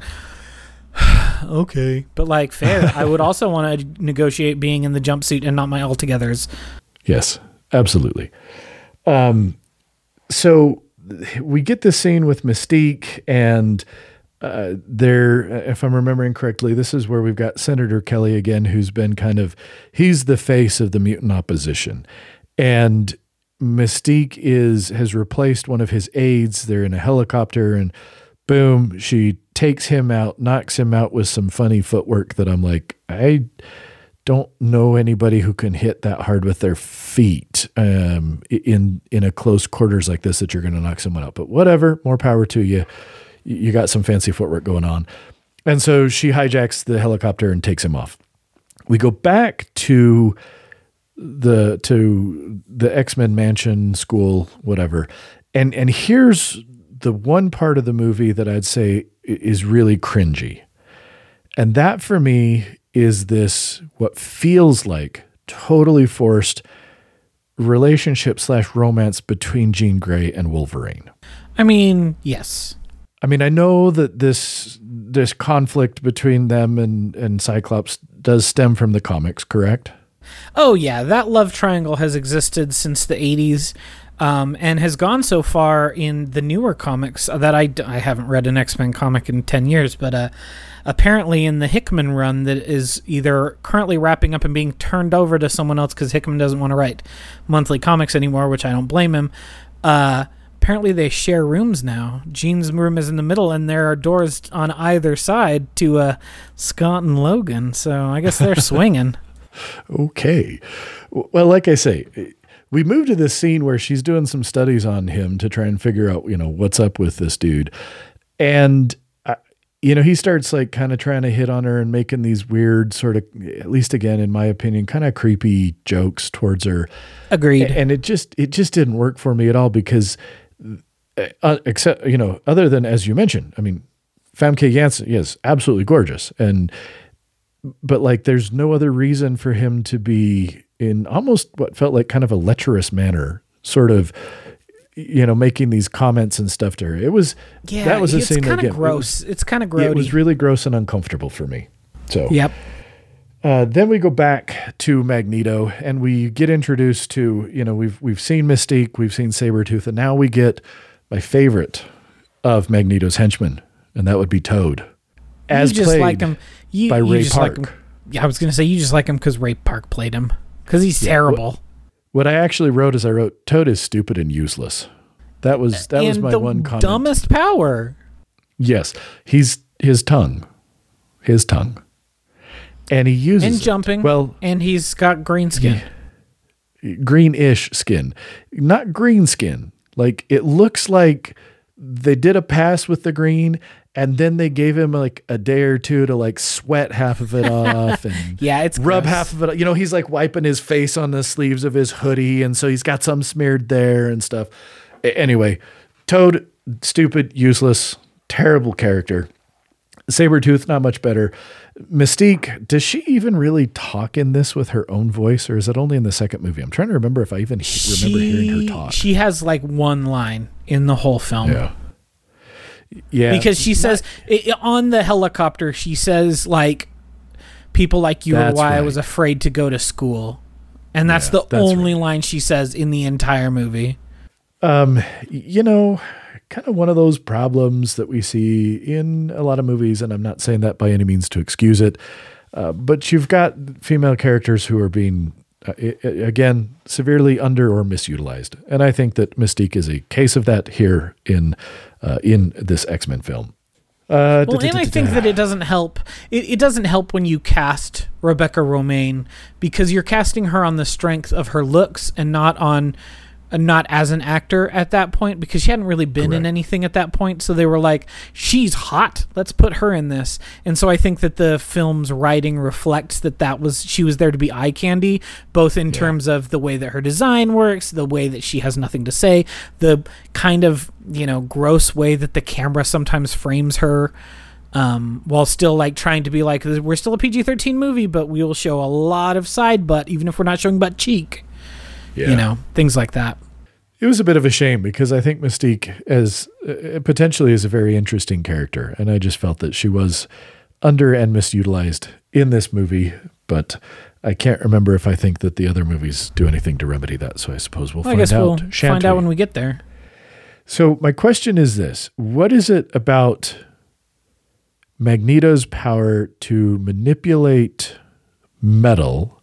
okay. But like fair. I would also want to negotiate being in the jumpsuit and not my altogether's Yes, absolutely. Um, so we get this scene with Mystique, and uh, there, if I'm remembering correctly, this is where we've got Senator Kelly again, who's been kind of he's the face of the mutant opposition, and Mystique is has replaced one of his aides. They're in a helicopter, and boom, she takes him out, knocks him out with some funny footwork that I'm like, I don't know anybody who can hit that hard with their feet um, in in a close quarters like this that you're going to knock someone out. But whatever, more power to you. You got some fancy footwork going on, and so she hijacks the helicopter and takes him off. We go back to the to the X Men Mansion school, whatever, and and here's the one part of the movie that I'd say is really cringy. And that for me is this what feels like totally forced relationship slash romance between Jean Grey and Wolverine. i mean yes I mean, I know that this this conflict between them and, and Cyclops does stem from the comics, correct? Oh yeah, that love triangle has existed since the '80s, um, and has gone so far in the newer comics that I, I haven't read an X Men comic in ten years, but uh, apparently in the Hickman run that is either currently wrapping up and being turned over to someone else because Hickman doesn't want to write monthly comics anymore, which I don't blame him. Uh, apparently they share rooms now. Jean's room is in the middle, and there are doors on either side to uh, Scott and Logan. So I guess they're swinging. Okay. Well, like I say, we move to this scene where she's doing some studies on him to try and figure out, you know, what's up with this dude. And I, you know, he starts like kind of trying to hit on her and making these weird sort of, at least again, in my opinion, kind of creepy jokes towards her. Agreed. And it just, it just didn't work for me at all because, uh, except, you know, other than, as you mentioned, I mean, Famke Janssen, yes, absolutely gorgeous. And, but like, there's no other reason for him to be in almost what felt like kind of a lecherous manner, sort of, you know, making these comments and stuff to her. It was yeah, that was a it's scene kind again. of it gross. was- it's kind of gross. It was really gross and uncomfortable for me. So Yep. uh, then we go back to Magneto and we get introduced to, you know, we've we've seen Mystique, we've seen Sabretooth, and now we get my favorite of Magneto's henchmen, and that would be Toad. As you just played like him. You, by you Ray just Park. like him. Yeah, I was gonna say you just like him because Ray Park played him because he's terrible. What I actually wrote is I wrote Toad is stupid and useless. That was that was my one comment. dumbest power. Yes, he's his tongue, his tongue, and he uses And it. jumping. Well, And he's got green skin. greenish skin, not green skin. Like it looks like they did a pass with the green, and then they gave him like a day or two to like sweat half of it off and Yeah, it's rub gross. half of it. You know, he's like wiping his face on the sleeves of his hoodie, and so he's got some smeared there and stuff. Anyway, Toad, stupid, useless, terrible character. Sabretooth, not much better. Mystique, does she even really talk in this with her own voice, or is it only in the second movie? I'm trying to remember if I even he- remember hearing her talk. She has like one line in the whole film. yeah. Yeah. Because she says i i- on the helicopter, she says like, "People like you are That's why I was afraid to go to school," and that's Yeah, the that's only line she says in the entire movie. um, you know, kind of one of those problems that we see in a lot of movies, and I'm not saying that by any means to excuse it, uh, but you've got female characters who are being, uh, i- i- again, severely under or misutilized, and I think that Mystique is a case of that here in uh, in this X Men film. Uh, Well, and I think that it doesn't help. It, it doesn't help when you cast Rebecca Romijn because you're casting her on the strength of her looks and not on, not as an actor at that point because she hadn't really been in anything at that point. So they were like, "She's hot. Let's put her in this." And so I think that the film's writing reflects that that was she was there to be eye candy, both in terms of the way that her design works, the way that she has nothing to say, the kind of you know gross way that the camera sometimes frames her um, while still like trying to be like we're still a PG-13 movie, but we will show a lot of side butt even if we're not showing butt cheek. Yeah. You know, things like that. It was a bit of a shame because I think Mystique as uh, potentially is a very interesting character, and I just felt that she was under and misutilized in this movie. But I can't remember if I think that the other movies do anything to remedy that. So I suppose we'll Well, I find guess out. we'll find out when we get there. So my question is this: What is it about Magneto's power to manipulate metal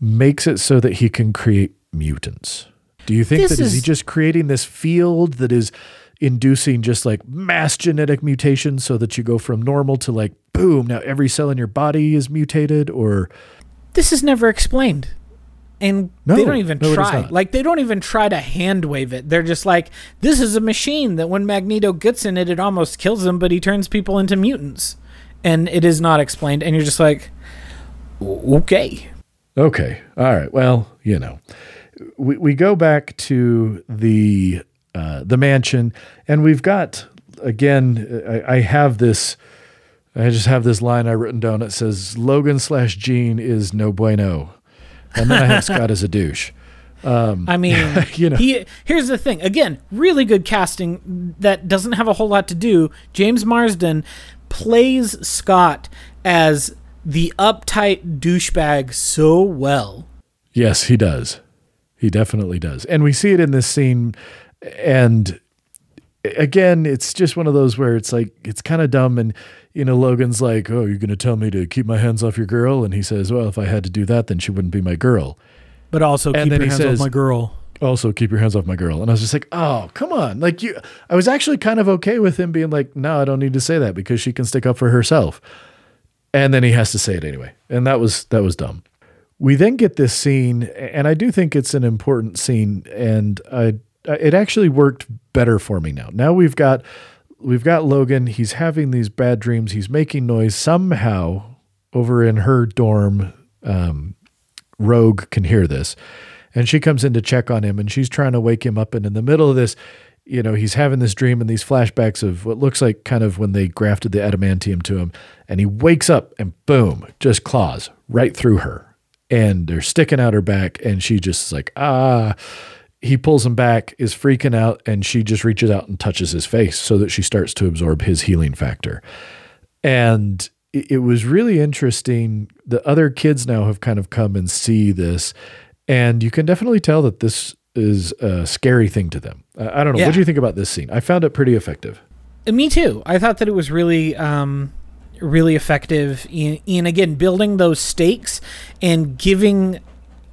makes it so that he can create mutants? Do you think This that is he just creating this field that is inducing just like mass genetic mutation so that you go from normal to like boom, now every cell in your body is mutated or This is never explained. And No, they don't even no, try. Like they don't even try to hand wave it. They're just like, this is a machine that when Magneto gets in it, it almost kills him, but he turns people into mutants. And it is not explained. And you're just like, okay. Okay. All right. Well, you know, we, we go back to the uh, the mansion, and we've got again. I, I have this. I just have this line I written down. It says Logan slash Jean is no bueno, and then I have Scott as a douche. Um, I mean, You know. he here's the thing. Again, really good casting that doesn't have a whole lot to do. James Marsden plays Scott as the uptight douchebag so well. Yes, he does. He definitely does. And we see it in this scene. And again, it's just one of those where it's like, it's kind of dumb. And, you know, Logan's like, Oh, you're going to tell me to keep my hands off your girl? And he says, Well, if I had to do that, then she wouldn't be my girl. But also And keep your hands says- off my girl. Also, keep your hands off my girl. And I was just like, Oh, come on. Like, you, I was actually kind of okay with him being like, No, I don't need to say that because she can stick up for herself. And then he has to say it anyway. And that was, that was dumb. We then get this scene, and I do think it's an important scene, and I, it actually worked better for me now. Now we've got we've got Logan. He's having these bad dreams. He's making noise somehow over in her dorm. Um, Rogue can hear this, and she comes in to check on him, and she's trying to wake him up. And in the middle of this, you know, he's having this dream and these flashbacks of what looks like kind of when they grafted the adamantium to him, and he wakes up and boom, just claws right through her, and they're sticking out her back, and she just is like ah he pulls him back, is freaking out, and she just reaches out and touches his face so that she starts to absorb his healing factor. And it, was really interesting. The other kids now have kind of come and see this, and you can definitely tell that this is a scary thing to them. I don't know. Yeah. What do you think about this scene? I found it pretty effective. Uh, me too. I thought that it was really, um, really effective in, in again building those stakes and giving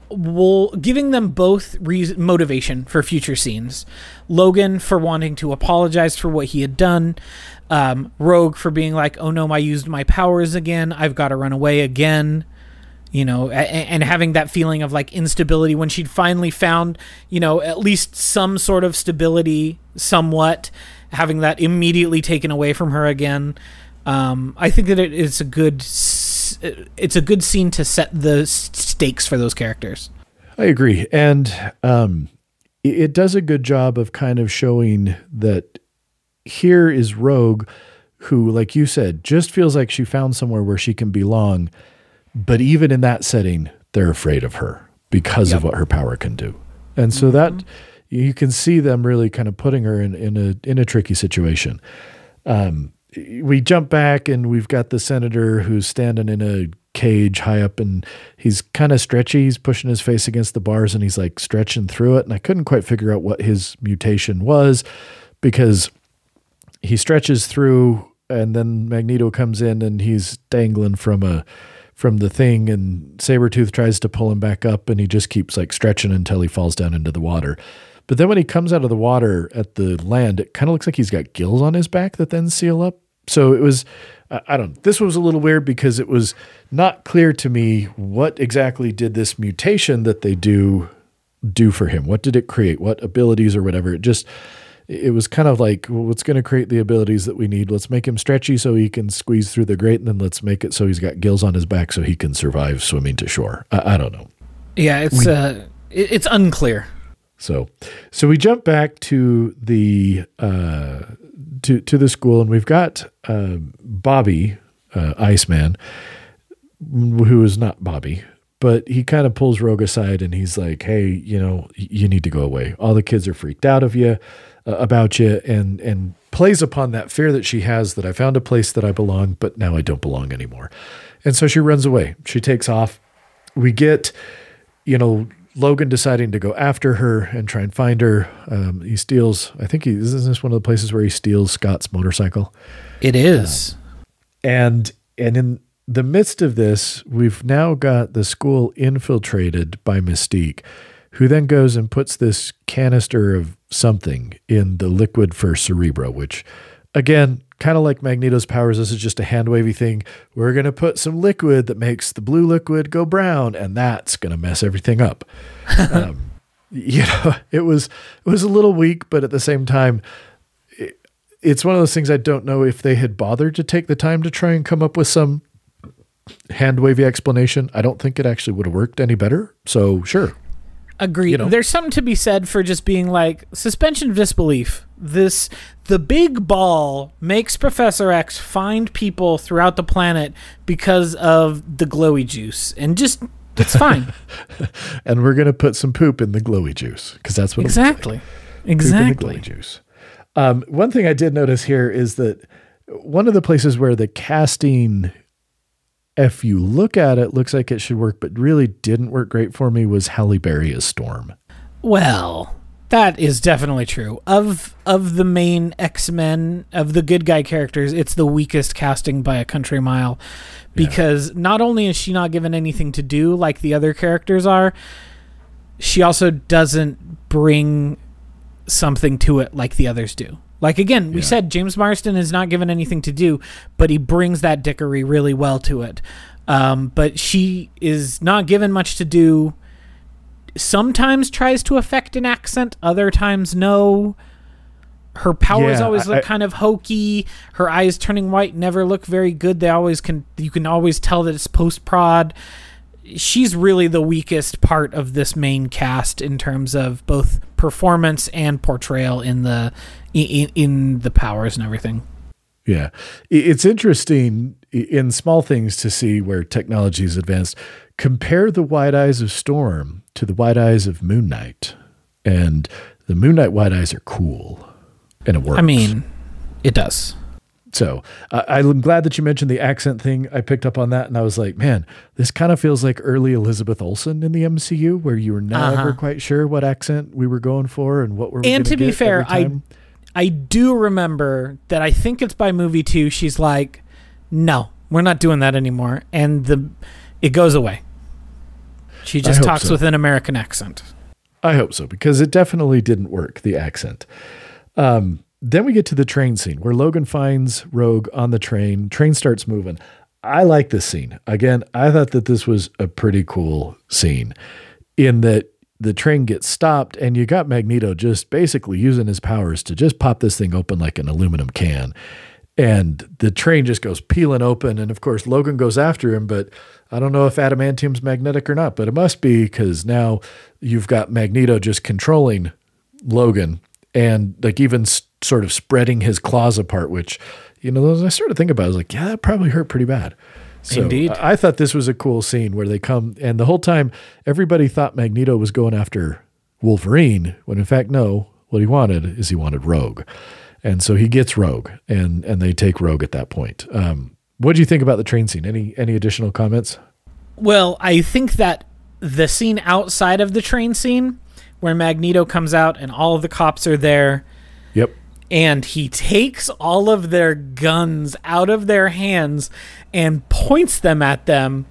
will giving them both reason, motivation for future scenes. Logan for wanting to apologize for what he had done. Um, Rogue for being like, "Oh no, I used my powers again. I've got to run away again." You know, and, having that feeling of like instability when she'd finally found, you know, at least some sort of stability, somewhat, having that immediately taken away from her again. Um, I think that it is a good it's a good scene to set the stakes for those characters. I agree, and um, it does a good job of kind of showing that here is Rogue, who, like you said, just feels like she found somewhere where she can belong, but even in that setting, they're afraid of her because yep. of what her power can do, and so mm-hmm. that you can see them really kind of putting her in in a in a tricky situation. Um, we jump back and we've got the senator who's standing in a cage high up and he's kind of stretchy. He's pushing his face against the bars and he's like stretching through it. And I couldn't quite figure out what his mutation was because he stretches through and then Magneto comes in and he's dangling from a from the thing and Sabretooth tries to pull him back up and he just keeps like stretching until he falls down into the water. But then when he comes out of the water at the land, it kind of looks like he's got gills on his back that then seal up so it was I don't this was a little weird because it was not clear to me what exactly did this mutation that they do do for him. What did it create? What abilities or whatever? It just it was kind of like well, what's going to create the abilities that we need. Let's make him stretchy so he can squeeze through the grate, and then let's make it so he's got gills on his back so he can survive swimming to shore. I, I don't know. Yeah, it's we, uh, it's unclear. So, so we jump back to the uh, to to the school, and we've got uh, Bobby, uh, Iceman, who is not Bobby, but he kind of pulls Rogue aside, and he's like, "Hey, you know, you need to go away. All the kids are freaked out of you, uh, about you, and and plays upon that fear that she has that I found a place that I belong, but now I don't belong anymore, and so she runs away. She takes off. We get, you know, Logan deciding to go after her and try and find her. Um, he steals. I think he isn't this one of the places where he steals Scott's motorcycle. It is. Uh, and and in the midst of this, we've now got the school infiltrated by Mystique, who then goes and puts this canister of something in the liquid for Cerebro, which again kind of like Magneto's powers, this is just a hand wavy thing. We're going to put some liquid that makes the blue liquid go brown, and that's going to mess everything up. um, you know, it was it was a little weak, but at the same time, it, it's one of those things I don't know if they had bothered to take the time to try and come up with some hand wavy explanation. I don't think it actually would have worked any better. So sure, Agreed. You know? There's something to be said for just being like suspension of disbelief. This the big ball makes Professor X find people throughout the planet because of the glowy juice, and just it's fine. and we're gonna put some poop in the glowy juice because that's what exactly, like. exactly. glowy juice. Um, one thing I did notice here is that one of the places where the casting if you look at it, looks like it should work, but really didn't work great for me was Halle Berry as Storm. Well, that is definitely true. Of of the main X Men of the good guy characters, it's the weakest casting by a country mile, because yeah. not only is she not given anything to do like the other characters are, she also doesn't bring something to it like the others do. Like again, we yeah. said James Marsden is not given anything to do, but he brings that dickery really well to it. Um, but she is not given much to do. Sometimes tries to affect an accent, other times no. Her powers Yeah, always look I- kind of hokey. Her eyes turning white never look very good. They always can. You can always tell that it's post prod. She's really the weakest part of this main cast in terms of both performance and portrayal in the in, in the powers and everything. Yeah. It's interesting in small things to see where technology is advanced. Compare the wide eyes of Storm to the wide eyes of Moon Knight. And the Moon Knight wide eyes are cool. And it works. I mean, it does. So uh, I'm glad that you mentioned the accent thing. I picked up on that and I was like, man, this kind of feels like early Elizabeth Olsen in the MCU where you were never Uh-huh. quite sure what accent we were going for and what we're And to be fair, I. I do remember that I think it's by movie two. She's like, "No, we're not doing that anymore," and the it goes away. She just talks so. with an American accent. I hope so because it definitely didn't work the accent. Um, then we get to the train scene where Logan finds Rogue on the train. Train starts moving. I like this scene. Again, I thought that this was a pretty cool scene in that the train gets stopped and you got Magneto just basically using his powers to just pop this thing open like an aluminum can. And the train just goes peeling open. And of course, Logan goes after him, but I don't know if adamantium's magnetic or not, but it must be because now you've got Magneto just controlling Logan and like even sort of spreading his claws apart, which, you know, I started to think about, it, I was like, yeah, that probably hurt pretty bad. So Indeed. I, I thought this was a cool scene where they come and the whole time everybody thought Magneto was going after Wolverine, when in fact, no, what he wanted is he wanted Rogue. And so he gets Rogue and and they take Rogue at that point. Um, what do you think about the train scene? Any any additional comments? Well, I think that the scene outside of the train scene, where Magneto comes out and all of the cops are there, Yep. And he takes all of their guns out of their hands and points them at them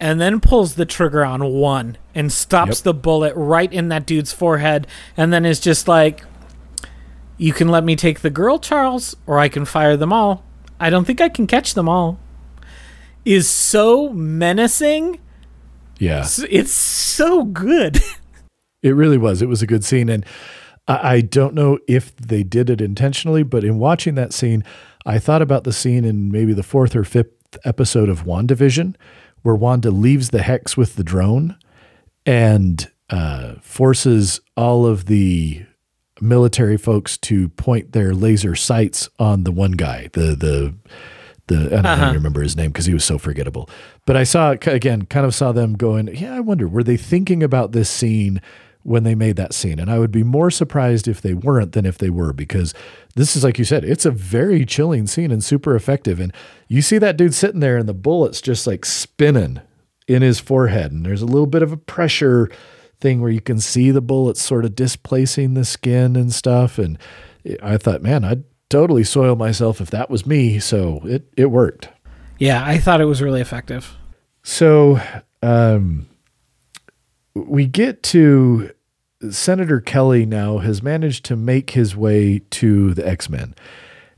and then pulls the trigger on one and stops Yep. the bullet right in that dude's forehead and then is just like you can let me take the girl Charles or I can fire them all. I don't think I can catch them all. Is so menacing. Yeah. S- It's so good. It really was. It was a good scene. And I, I don't know if they did it intentionally, but in watching that scene, I thought about the scene in maybe the fourth or fifth episode of WandaVision, where Wanda leaves the hex with the drone and uh, forces all of the military folks to point their laser sights on the one guy, the the the I don't Uh-huh. remember his name because he was so forgettable. But I saw again, kind of saw them going. Yeah, I wonder were they thinking about this scene when they made that scene? And I would be more surprised if they weren't than if they were because this is like you said, it's a very chilling scene and super effective. And you see that dude sitting there and the bullets just like spinning in his forehead, and there's a little bit of a pressure thing where you can see the bullets sort of displacing the skin and stuff. And I thought, man, I'd totally soil myself if that was me. So it it worked. yeah, I thought it was really effective. So um, we get to Senator Kelly now has managed to make his way to the X Men,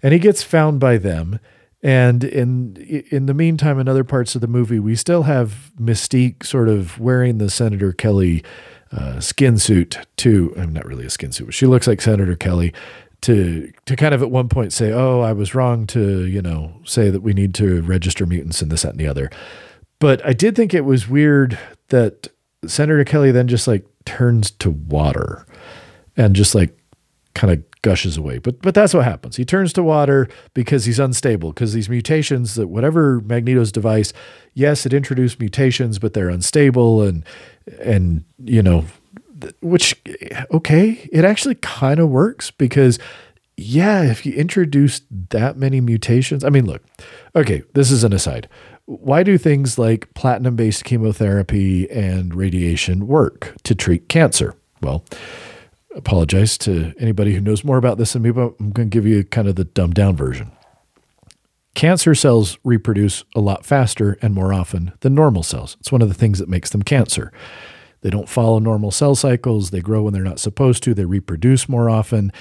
and he gets found by them. And in in the meantime, in other parts of the movie, we still have Mystique sort of wearing the Senator Kelly uh, skin suit to. I'm not really a skin suit, but she looks like Senator Kelly to to kind of at one point say, "Oh, I was wrong to you know say that we need to register mutants and this that and the other." But I did think it was weird that Senator Kelly then just like turns to water and just like kind of gushes away. But but that's what happens. He turns to water because he's unstable because these mutations that whatever Magneto's device, yes, it introduced mutations, but they're unstable and and you know which okay, it actually kind of works because yeah, if you introduce that many mutations, I mean, look, okay, this is an aside. Why do things like platinum based chemotherapy and radiation work to treat cancer? Well, apologize to anybody who knows more about this than me, but I'm going to give you kind of the dumbed down version. Cancer cells reproduce a lot faster and more often than normal cells. It's one of the things that makes them cancer. They don't follow normal cell cycles, they grow when they're not supposed to, they reproduce more often.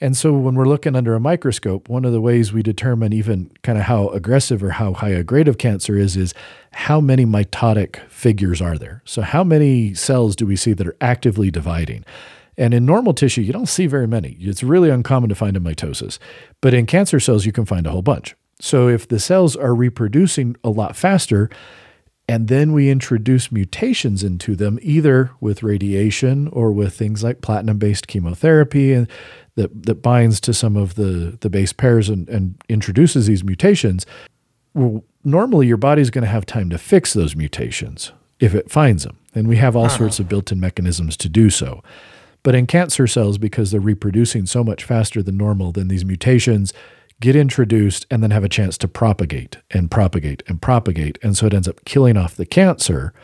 And so when we're looking under a microscope, one of the ways we determine even kind of how aggressive or how high a grade of cancer is is how many mitotic figures are there. So how many cells do we see that are actively dividing? And in normal tissue, you don't see very many. It's really uncommon to find a mitosis. But in cancer cells, you can find a whole bunch. So if the cells are reproducing a lot faster, and then we introduce mutations into them, either with radiation or with things like platinum based chemotherapy and that, that binds to some of the, the base pairs and, and introduces these mutations. Well, normally your body's going to have time to fix those mutations if it finds them. And we have all uh-huh. sorts of built in mechanisms to do so. But in cancer cells, because they're reproducing so much faster than normal, then these mutations get introduced and then have a chance to propagate and propagate and propagate. And so it ends up killing off the cancer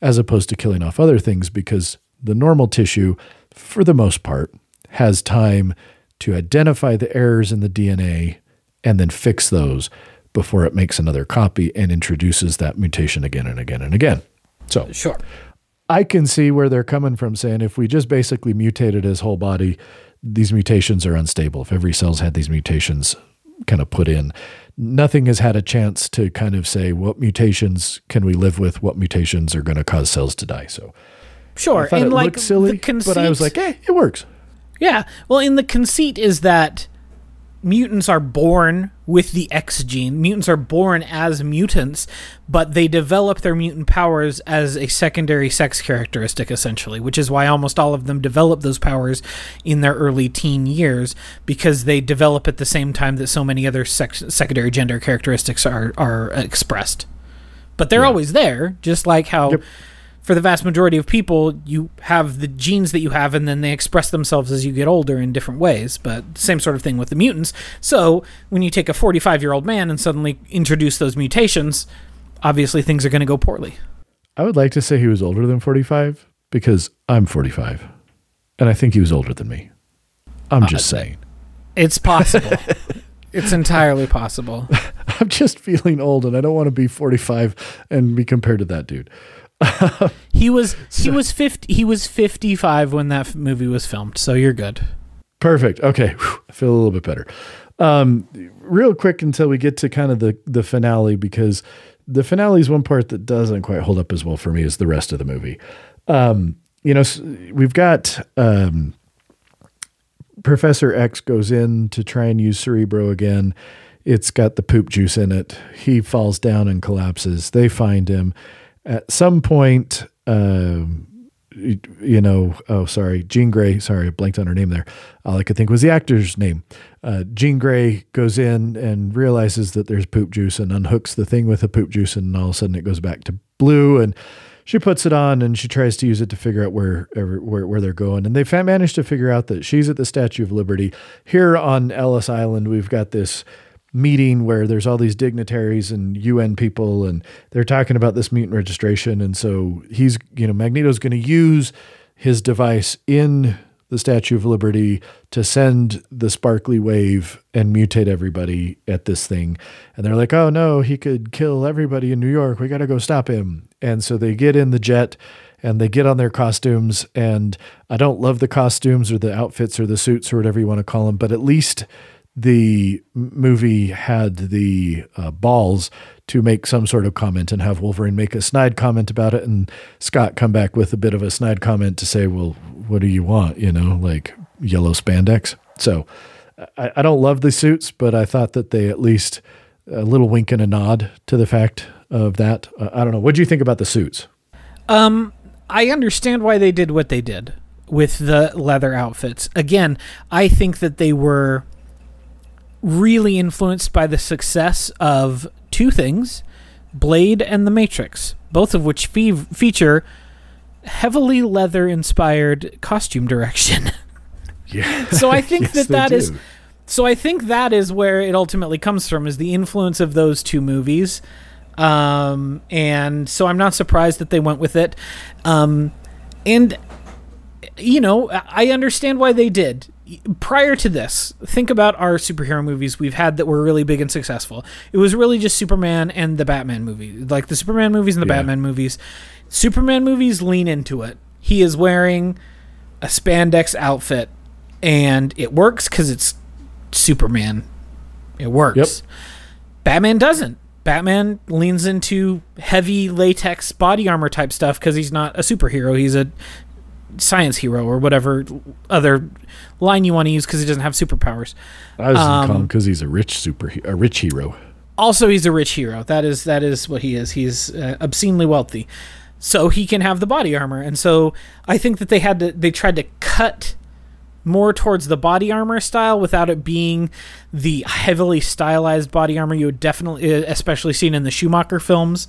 as opposed to killing off other things because the normal tissue, for the most part, has time to identify the errors in the DNA and then fix those before it makes another copy and introduces that mutation again and again and again. So, sure. I can see where they're coming from saying if we just basically mutated his whole body, these mutations are unstable. If every cell's had these mutations kind of put in, nothing has had a chance to kind of say what mutations can we live with, what mutations are going to cause cells to die. So, sure, and it like silly, conceit, but I was like, hey, it works. Yeah, well, in the conceit is that mutants are born with the X gene. Mutants are born as mutants, but they develop their mutant powers as a secondary sex characteristic, essentially, which is why almost all of them develop those powers in their early teen years because they develop at the same time that so many other sex- secondary gender characteristics are, are expressed. But they're yeah. always there, just like how. Yep for the vast majority of people, you have the genes that you have, and then they express themselves as you get older in different ways. But same sort of thing with the mutants. So when you take a 45 year old man and suddenly introduce those mutations, obviously things are going to go poorly. I would like to say he was older than 45 because I'm 45, and I think he was older than me. I'm just uh, saying. It's possible. it's entirely possible. I'm just feeling old, and I don't want to be 45 and be compared to that dude. he was he was 50 he was 55 when that movie was filmed so you're good. Perfect. Okay. Whew. i feel a little bit better. Um, real quick until we get to kind of the the finale because the finale is one part that doesn't quite hold up as well for me as the rest of the movie. Um, you know we've got um, professor x goes in to try and use cerebro again. It's got the poop juice in it. He falls down and collapses. They find him at some point, uh, you know, oh, sorry, Jean Grey, sorry, I blanked on her name there. All I could think was the actor's name. Uh, Jean Grey goes in and realizes that there's poop juice and unhooks the thing with the poop juice, and all of a sudden it goes back to blue. And she puts it on and she tries to use it to figure out where where, where they're going. And they've managed to figure out that she's at the Statue of Liberty. Here on Ellis Island, we've got this meeting where there's all these dignitaries and UN people and they're talking about this mutant registration and so he's you know Magneto's going to use his device in the Statue of Liberty to send the sparkly wave and mutate everybody at this thing. And they're like, "Oh no, he could kill everybody in New York. We got to go stop him." And so they get in the jet and they get on their costumes and I don't love the costumes or the outfits or the suits or whatever you want to call them, but at least the movie had the uh, balls to make some sort of comment and have Wolverine make a snide comment about it, and Scott come back with a bit of a snide comment to say, "Well, what do you want?" You know, like yellow spandex. So I, I don't love the suits, but I thought that they at least a little wink and a nod to the fact of that. Uh, I don't know. What do you think about the suits? Um, I understand why they did what they did with the leather outfits. Again, I think that they were really influenced by the success of two things Blade and The Matrix, both of which fe- feature heavily leather inspired costume direction. Yeah. so I think yes, that that is so I think that is where it ultimately comes from is the influence of those two movies. Um, and so I'm not surprised that they went with it. Um, and you know, I understand why they did prior to this, think about our superhero movies we've had that were really big and successful. It was really just Superman and the Batman movie. Like the Superman movies and the yeah. Batman movies. Superman movies lean into it. He is wearing a spandex outfit and it works cuz it's Superman. It works. Yep. Batman doesn't. Batman leans into heavy latex body armor type stuff cuz he's not a superhero. He's a science hero or whatever other line you want to use because he doesn't have superpowers. I was Um, him because he's a rich super a rich hero. Also, he's a rich hero. That is that is what he is. He's uh, obscenely wealthy, so he can have the body armor. And so I think that they had to they tried to cut more towards the body armor style without it being the heavily stylized body armor you would definitely, especially seen in the Schumacher films.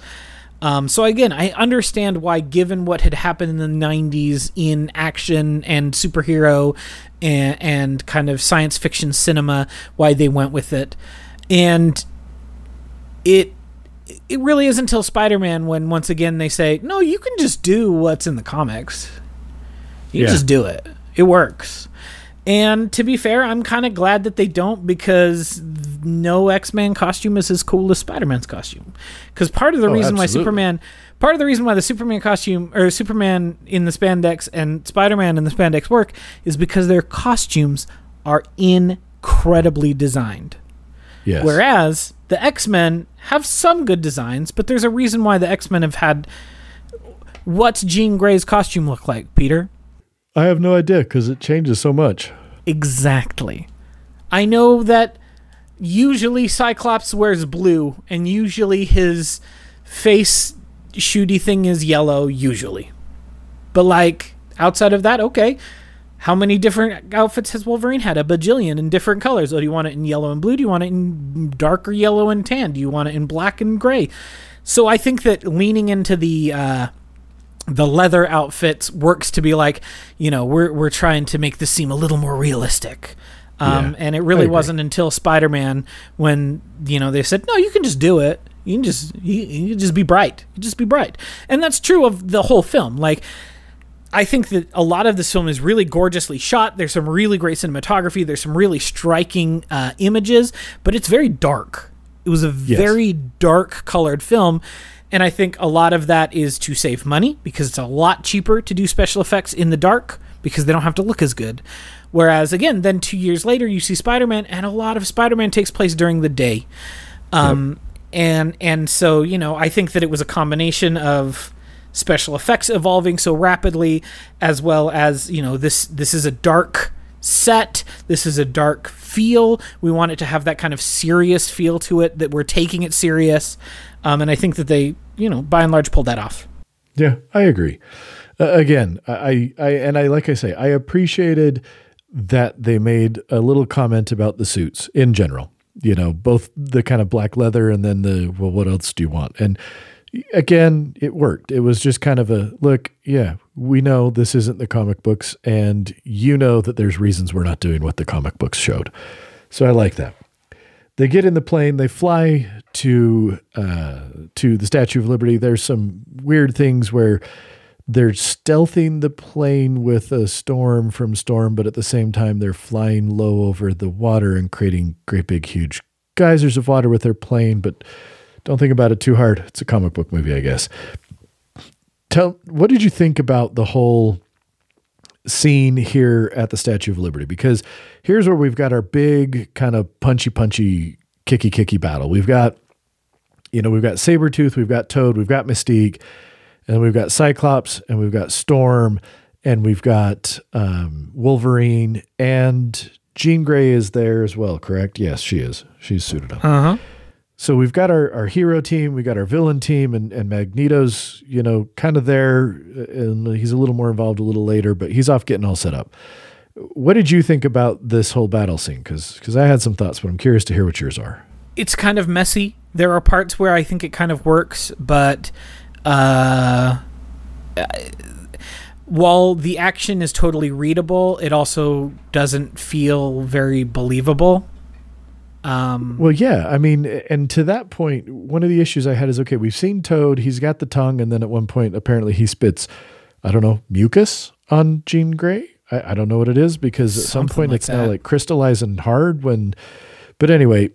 Um, so again, I understand why, given what had happened in the '90s in action and superhero and, and kind of science fiction cinema, why they went with it, and it it really is until Spider-Man when once again they say, "No, you can just do what's in the comics. You Yeah. can just do it. It works." And to be fair, I'm kind of glad that they don't because no X-Man costume is as cool as Spider-Man's costume. Because part of the Oh, reason why. Superman, part of the reason why the Superman costume or Superman in the spandex and Spider-Man in the spandex work is because their costumes are incredibly designed. Yes. Whereas the X Men have some good designs, but there's a reason why the X Men have had. What's Jean Grey's costume look like, Peter? I have no idea because it changes so much. Exactly. I know that usually Cyclops wears blue, and usually his face shooty thing is yellow, usually. But, like, outside of that, okay. How many different outfits has Wolverine had? A bajillion in different colors. Oh, do you want it in yellow and blue? Do you want it in darker yellow and tan? Do you want it in black and gray? So I think that leaning into the uh, the leather outfits works to be like, you know, we're we're trying to make this seem a little more realistic. Um, Yeah, and it really wasn't until Spider-Man when you know they said, no, you can just do it. You can just you, you can just be bright. You just be bright, and that's true of the whole film. Like, I think that a lot of this film is really gorgeously shot. There's some really great cinematography. There's some really striking uh, images, but it's very dark. It was a Yes. very dark colored film. And I think a lot of that is to save money because it's a lot cheaper to do special effects in the dark because they don't have to look as good. Whereas, again, then two years later, you see Spider Man, and a lot of Spider Man takes place during the day. Um, and and so you know, I think that it was a combination of special effects evolving so rapidly, as well as you know this this is a dark set. This is a dark feel. We want it to have that kind of serious feel to it that we're taking it serious. Um, and I think that they, you know, by and large, pulled that off. Yeah, I agree. Uh, again, I, I and I like I say, I appreciated that they made a little comment about the suits in general. You know, both the kind of black leather and then the well, what else do you want? And again, it worked. It was just kind of a look. Yeah, we know this isn't the comic books, and you know that there's reasons we're not doing what the comic books showed. So I like that. They get in the plane. They fly to uh, to the Statue of Liberty. There's some weird things where they're stealthing the plane with a storm from storm, but at the same time they're flying low over the water and creating great big huge geysers of water with their plane. But don't think about it too hard. It's a comic book movie, I guess. Tell what did you think about the whole scene here at the Statue of Liberty because here's where we've got our big kind of punchy punchy kicky kicky battle. We've got you know, we've got Sabretooth, we've got Toad, we've got Mystique, and we've got Cyclops and we've got Storm and we've got um, Wolverine and Jean Grey is there as well, correct? Yes, she is. She's suited up. Uh huh. So we've got our, our hero team, we got our villain team, and, and Magneto's, you know, kind of there, uh, and he's a little more involved a little later, but he's off getting all set up. What did you think about this whole battle scene? Because I had some thoughts, but I'm curious to hear what yours are. it's kind of messy. There are parts where I think it kind of works, but uh, while the action is totally readable, it also doesn't feel very believable. Um, Well, yeah, I mean, and to that point, one of the issues I had is okay, we've seen Toad, he's got the tongue, and then at one point, apparently he spits, I don't know, mucus on Jean Grey. I, I don't know what it is because at some point like it's now like crystallizing hard when, but anyway,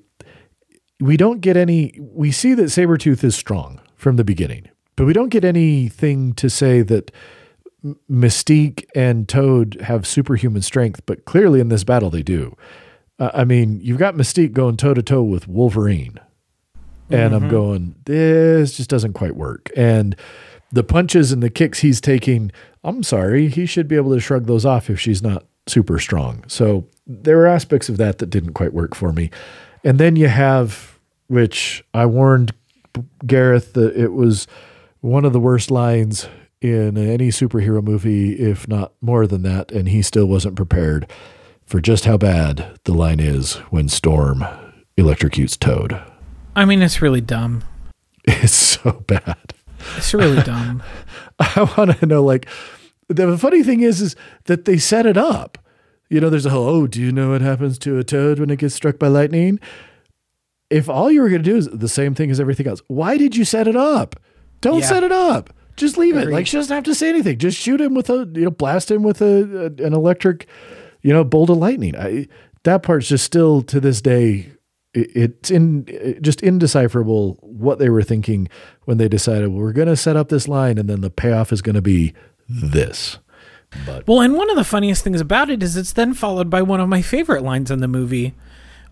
we don't get any, we see that Sabretooth is strong from the beginning, but we don't get anything to say that Mystique and Toad have superhuman strength, but clearly in this battle they do. Uh, I mean, you've got Mystique going toe to toe with Wolverine, and I'm going, this just doesn't quite work. And the punches and the kicks he's taking I'm sorry, he should be able to shrug those off if she's not super strong. So there were aspects of that that didn't quite work for me. And then you have, which I warned Gareth that it was one of the worst lines in any superhero movie, if not more than that, and he still wasn't prepared for just how bad the line is when Storm electrocutes Toad. I mean, it's really dumb. It's so bad. It's really dumb. I want to know, like, the funny thing is, is that they set it up. You know, there's a whole, oh, do you know what happens to a toad when it gets struck by lightning? If all you were going to do is the same thing as everything else, why did you set it up? Don't Yeah. set it up. Just leave it. Like she doesn't have to say anything. Just shoot him with a, you know, blast him with a, a an electric, you know, bolt of lightning. I, that part's just still to this day, it, it's in it- just indecipherable what they were thinking when they decided well, we're going to set up this line and then the payoff is going to be this. But Well, and one of the funniest things about it is it's then followed by one of my favorite lines in the movie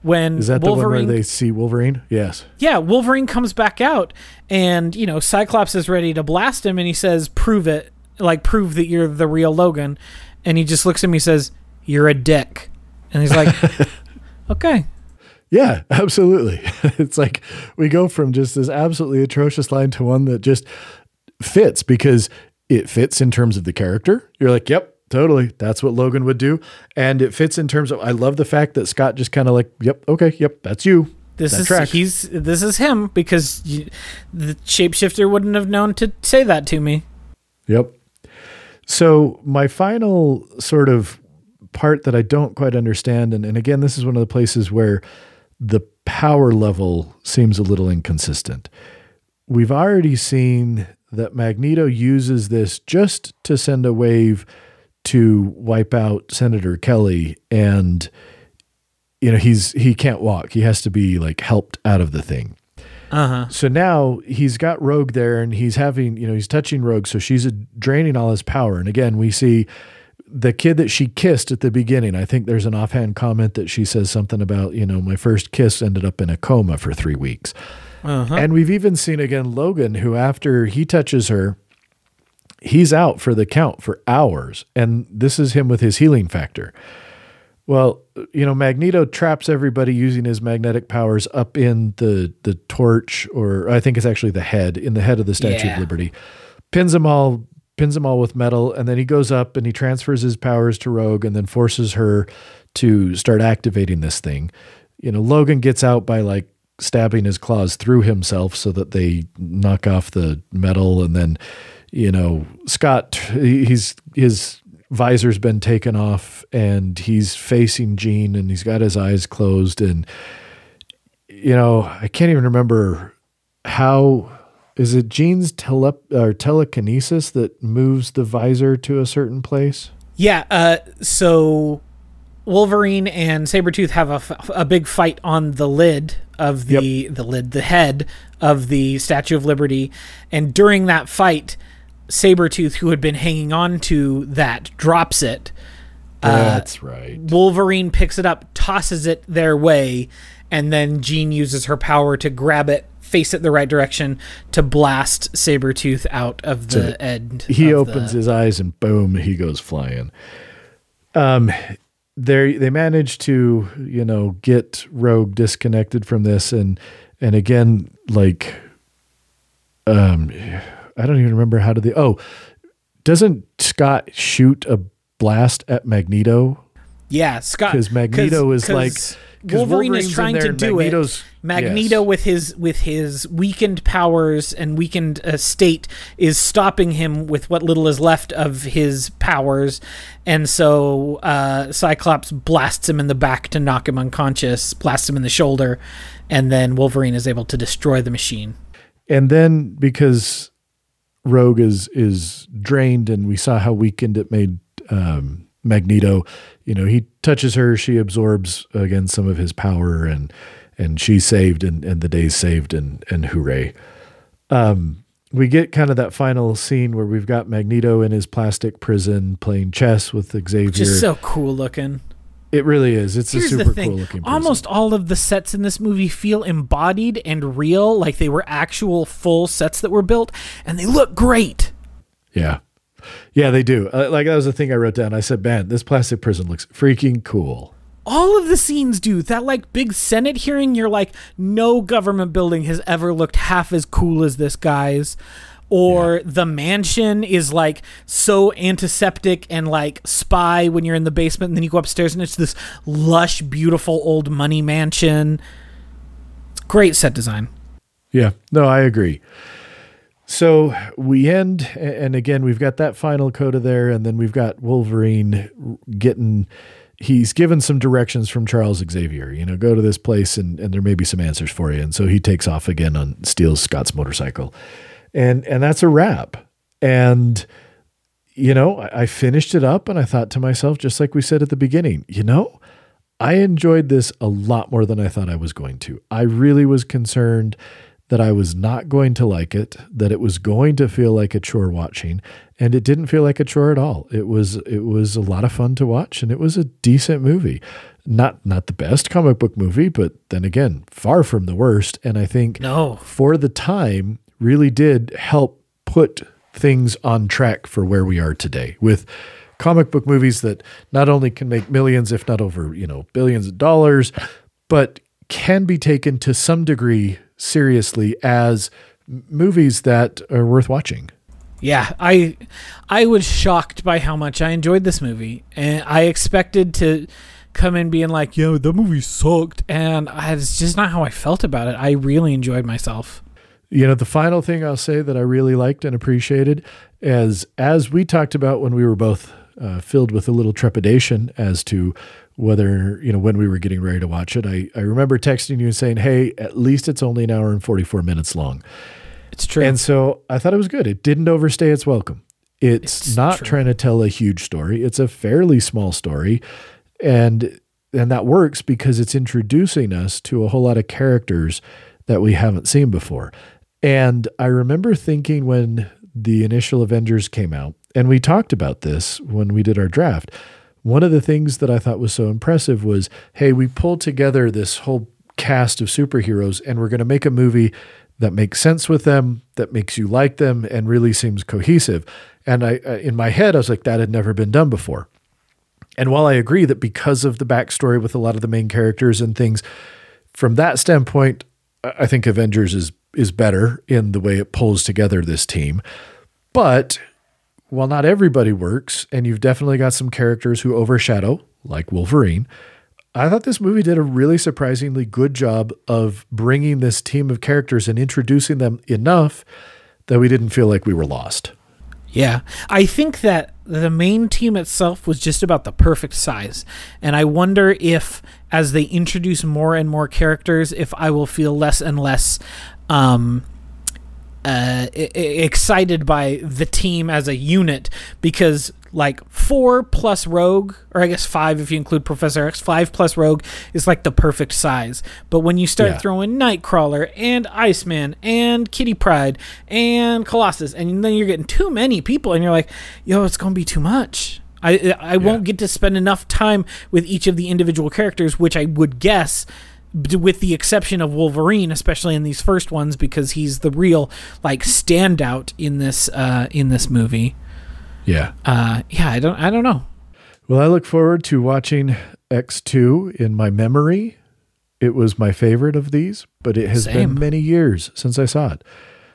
when is that Wolverine. the one where they see Wolverine? Yes. yeah, Wolverine comes back out, and you know Cyclops is ready to blast him, and he says, "Prove it, like prove that you're the real Logan." And he just looks at me, and says, "You're a dick," and he's like, "Okay." Yeah, absolutely. it's like we go from just this absolutely atrocious line to one that just fits because it fits in terms of the character. You're like, yep, totally. That's what Logan would do. And it fits in terms of, I love the fact that Scott just kind of like, yep, okay, yep, that's you. This That is tracks. he's this is him because you, the shapeshifter wouldn't have known to say that to me. Yep. So my final sort of part that I don't quite understand, and, and again, this is one of the places where the power level seems a little inconsistent. We've already seen that Magneto uses this just to send a wave to wipe out Senator Kelly and you know he's he can't walk. He has to be like helped out of the thing. Uh huh. So now he's got Rogue there and he's having, you know, he's touching Rogue. So she's draining all his power. And again, we see the kid that she kissed at the beginning. I think there's an offhand comment that she says something about, you know, my first kiss ended up in a coma for three weeks. Uh-huh. And we've even seen again Logan, who after he touches her, he's out for the count for hours. And this is him with his healing factor. Well, you know, Magneto traps everybody using his magnetic powers up in the the torch, or I think it's actually the head, in the head of the Statue Yeah. of Liberty. Pins them all, pins them all with metal, and then he goes up and he transfers his powers to Rogue, and then forces her to start activating this thing. You know, Logan gets out by like stabbing his claws through himself so that they knock off the metal, and then you know Scott, he's his visor's been taken off and he's facing Jean and he's got his eyes closed and you know I can't even remember how is it Jean's tele or telekinesis that moves the visor to a certain place? Yeah, uh, so Wolverine and Sabretooth have a, f- a big fight on the lid of the the lid, the head of the Statue of Liberty, and during that fight, Sabretooth, who had been hanging on to that, drops it. that's right. Wolverine picks it up, tosses it their way, and then Jean uses her power to grab it, face it the right direction to blast Sabretooth out of the end. he opens the- his eyes and boom he goes flying um they they manage to you know get rogue disconnected from this and and again like um i don't even remember how did they oh doesn't scott shoot a blast at magneto Yeah, Scott. Because Magneto is like- 'cause Wolverine Wolverine's is trying to do Magneto's- it. Magneto yes. with his with his weakened powers and weakened uh, state is stopping him with what little is left of his powers, and so uh, Cyclops blasts him in the back to knock him unconscious, blasts him in the shoulder, and then Wolverine is able to destroy the machine. and then because rogue is is drained and we saw how weakened it made um magneto you know he touches her she absorbs again some of his power and and she's saved and and the day's saved and and hooray um we get kind of that final scene where we've got magneto in his plastic prison playing chess with xavier Which is so cool looking. it really is it's Here's a super the thing: cool looking almost all of the sets in this movie feel embodied and real, like they were actual full sets that were built, and they look great. Yeah. Yeah, they do. Uh, like that was the thing I wrote down. I said, "Man, this plastic prison looks freaking cool." all of the scenes do that like big senate hearing you're like no government building has ever looked half as cool as this guy's or yeah. the mansion is like so antiseptic and like spy when you're in the basement and then you go upstairs and it's this lush beautiful old money mansion great set design yeah no i agree so we end and again we've got that final coda there and then we've got wolverine getting he's given some directions from Charles Xavier. You know, go to this place and, and there may be some answers for you. And so he takes off again on steals Scott's motorcycle. And and that's a wrap. And you know, I, I finished it up and I thought to myself, just like we said at the beginning, you know, I enjoyed this a lot more than I thought I was going to. I really was concerned that I was not going to like it, that it was going to feel like a chore watching, and it didn't feel like a chore at all. It was it was a lot of fun to watch and it was a decent movie. Not not the best comic book movie, but then again, far from the worst and I think no. for the time really did help put things on track for where we are today with comic book movies that not only can make millions if not over, you know, billions of dollars, but can be taken to some degree seriously as movies that are worth watching. Yeah, I I was shocked by how much I enjoyed this movie, and I expected to come in being like, "Yo, the movie sucked," and it's just not how I felt about it. I really enjoyed myself. You know, the final thing I'll say that I really liked and appreciated is as we talked about when we were both uh, filled with a little trepidation as to whether you know when we were getting ready to watch it. I I remember texting you and saying, "Hey, at least it's only an hour and forty four minutes long." It's true. And so I thought it was good. It didn't overstay its welcome. It's, it's not true. trying to tell a huge story. It's a fairly small story, and and that works because it's introducing us to a whole lot of characters that we haven't seen before. And I remember thinking when the initial Avengers came out, and we talked about this when we did our draft one of the things that I thought was so impressive was hey, we pulled together this whole cast of superheroes and we're going to make a movie that makes sense with them, that makes you like them, and really seems cohesive. And I, uh, in my head, I was like, that had never been done before. And while I agree that because of the backstory with a lot of the main characters and things, from that standpoint, I think Avengers is is better in the way it pulls together this team. But while not everybody works, and you've definitely got some characters who overshadow, like Wolverine, I thought this movie did a really surprisingly good job of bringing this team of characters and introducing them enough that we didn't feel like we were lost. Yeah. I think that the main team itself was just about the perfect size. And I wonder if, as they introduce more and more characters, if I will feel less and less um, uh, excited by the team as a unit because like four plus Rogue, or I guess five if you include Professor X, five plus Rogue is like the perfect size. But when you start yeah. throwing Nightcrawler and Iceman and Kitty Pryde and Colossus, and then you're getting too many people, and you're like, yo, it's gonna be too much. I I yeah. won't get to spend enough time with each of the individual characters, which I would guess with the exception of Wolverine, especially in these first ones, because he's the real like standout in this uh, in this movie. Yeah. Uh, yeah. I don't. I don't know. Well, I look forward to watching X two in my memory. It was my favorite of these, but it has Same. been many years since I saw it.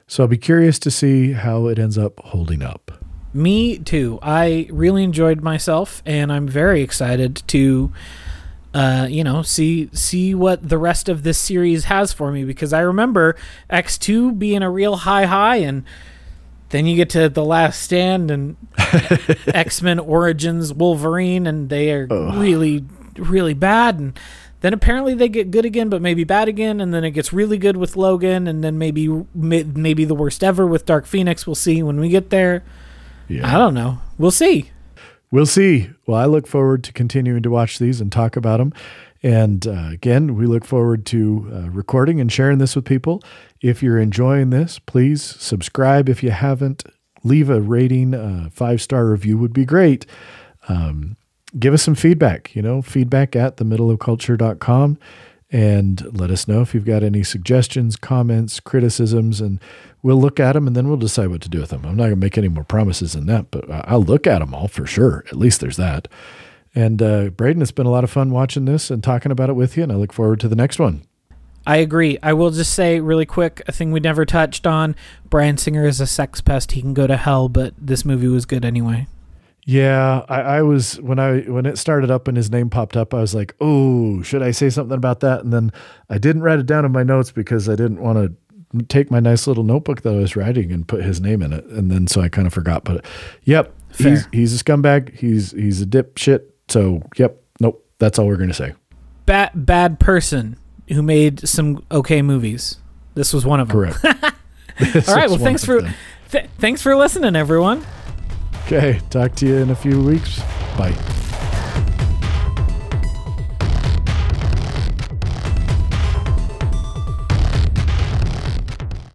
So I'll be curious to see how it ends up holding up. Me too. I really enjoyed myself, and I'm very excited to uh, you know, see see what the rest of this series has for me because I remember X two being a real high high, and then you get to the Last Stand and X Men Origins Wolverine, and they are really really bad, and then apparently they get good again, but maybe bad again, and then it gets really good with Logan, and then maybe maybe the worst ever with Dark Phoenix. We'll see when we get there. Yeah. I don't know. We'll see. We'll see. Well, I look forward to continuing to watch these and talk about them. And uh, again, we look forward to uh, recording and sharing this with people. If you're enjoying this, please subscribe if you haven't. Leave a rating, a five star review would be great. Um, give us some feedback, you know, feedback at themiddleofculture.com. and let us know if you've got any suggestions, comments, criticisms, and we'll look at them and then we'll decide what to do with them. I'm not going to make any more promises than that, but I'll look at them all for sure. At least there's that. And uh, Braden, it's been a lot of fun watching this and talking about it with you, and I look forward to the next one. I agree. I will just say really quick a thing we never touched on. Bryan Singer is a sex pest. He can go to hell, but this movie was good anyway. Yeah, I, I, was when I when it started up and his name popped up, I was like, "Oh, should I say something about that?" And then I didn't write it down in my notes because I didn't want to take my nice little notebook that I was writing and put his name in it, and then so I kind of forgot. But yep, Fair. he's he's a scumbag. He's he's a dipshit. So yep, nope. That's all we're gonna say. Bad bad person who made some okay movies. This was one of them. Correct. all right. Well, thanks for th- thanks for listening, everyone. Okay, talk to you in a few weeks. Bye.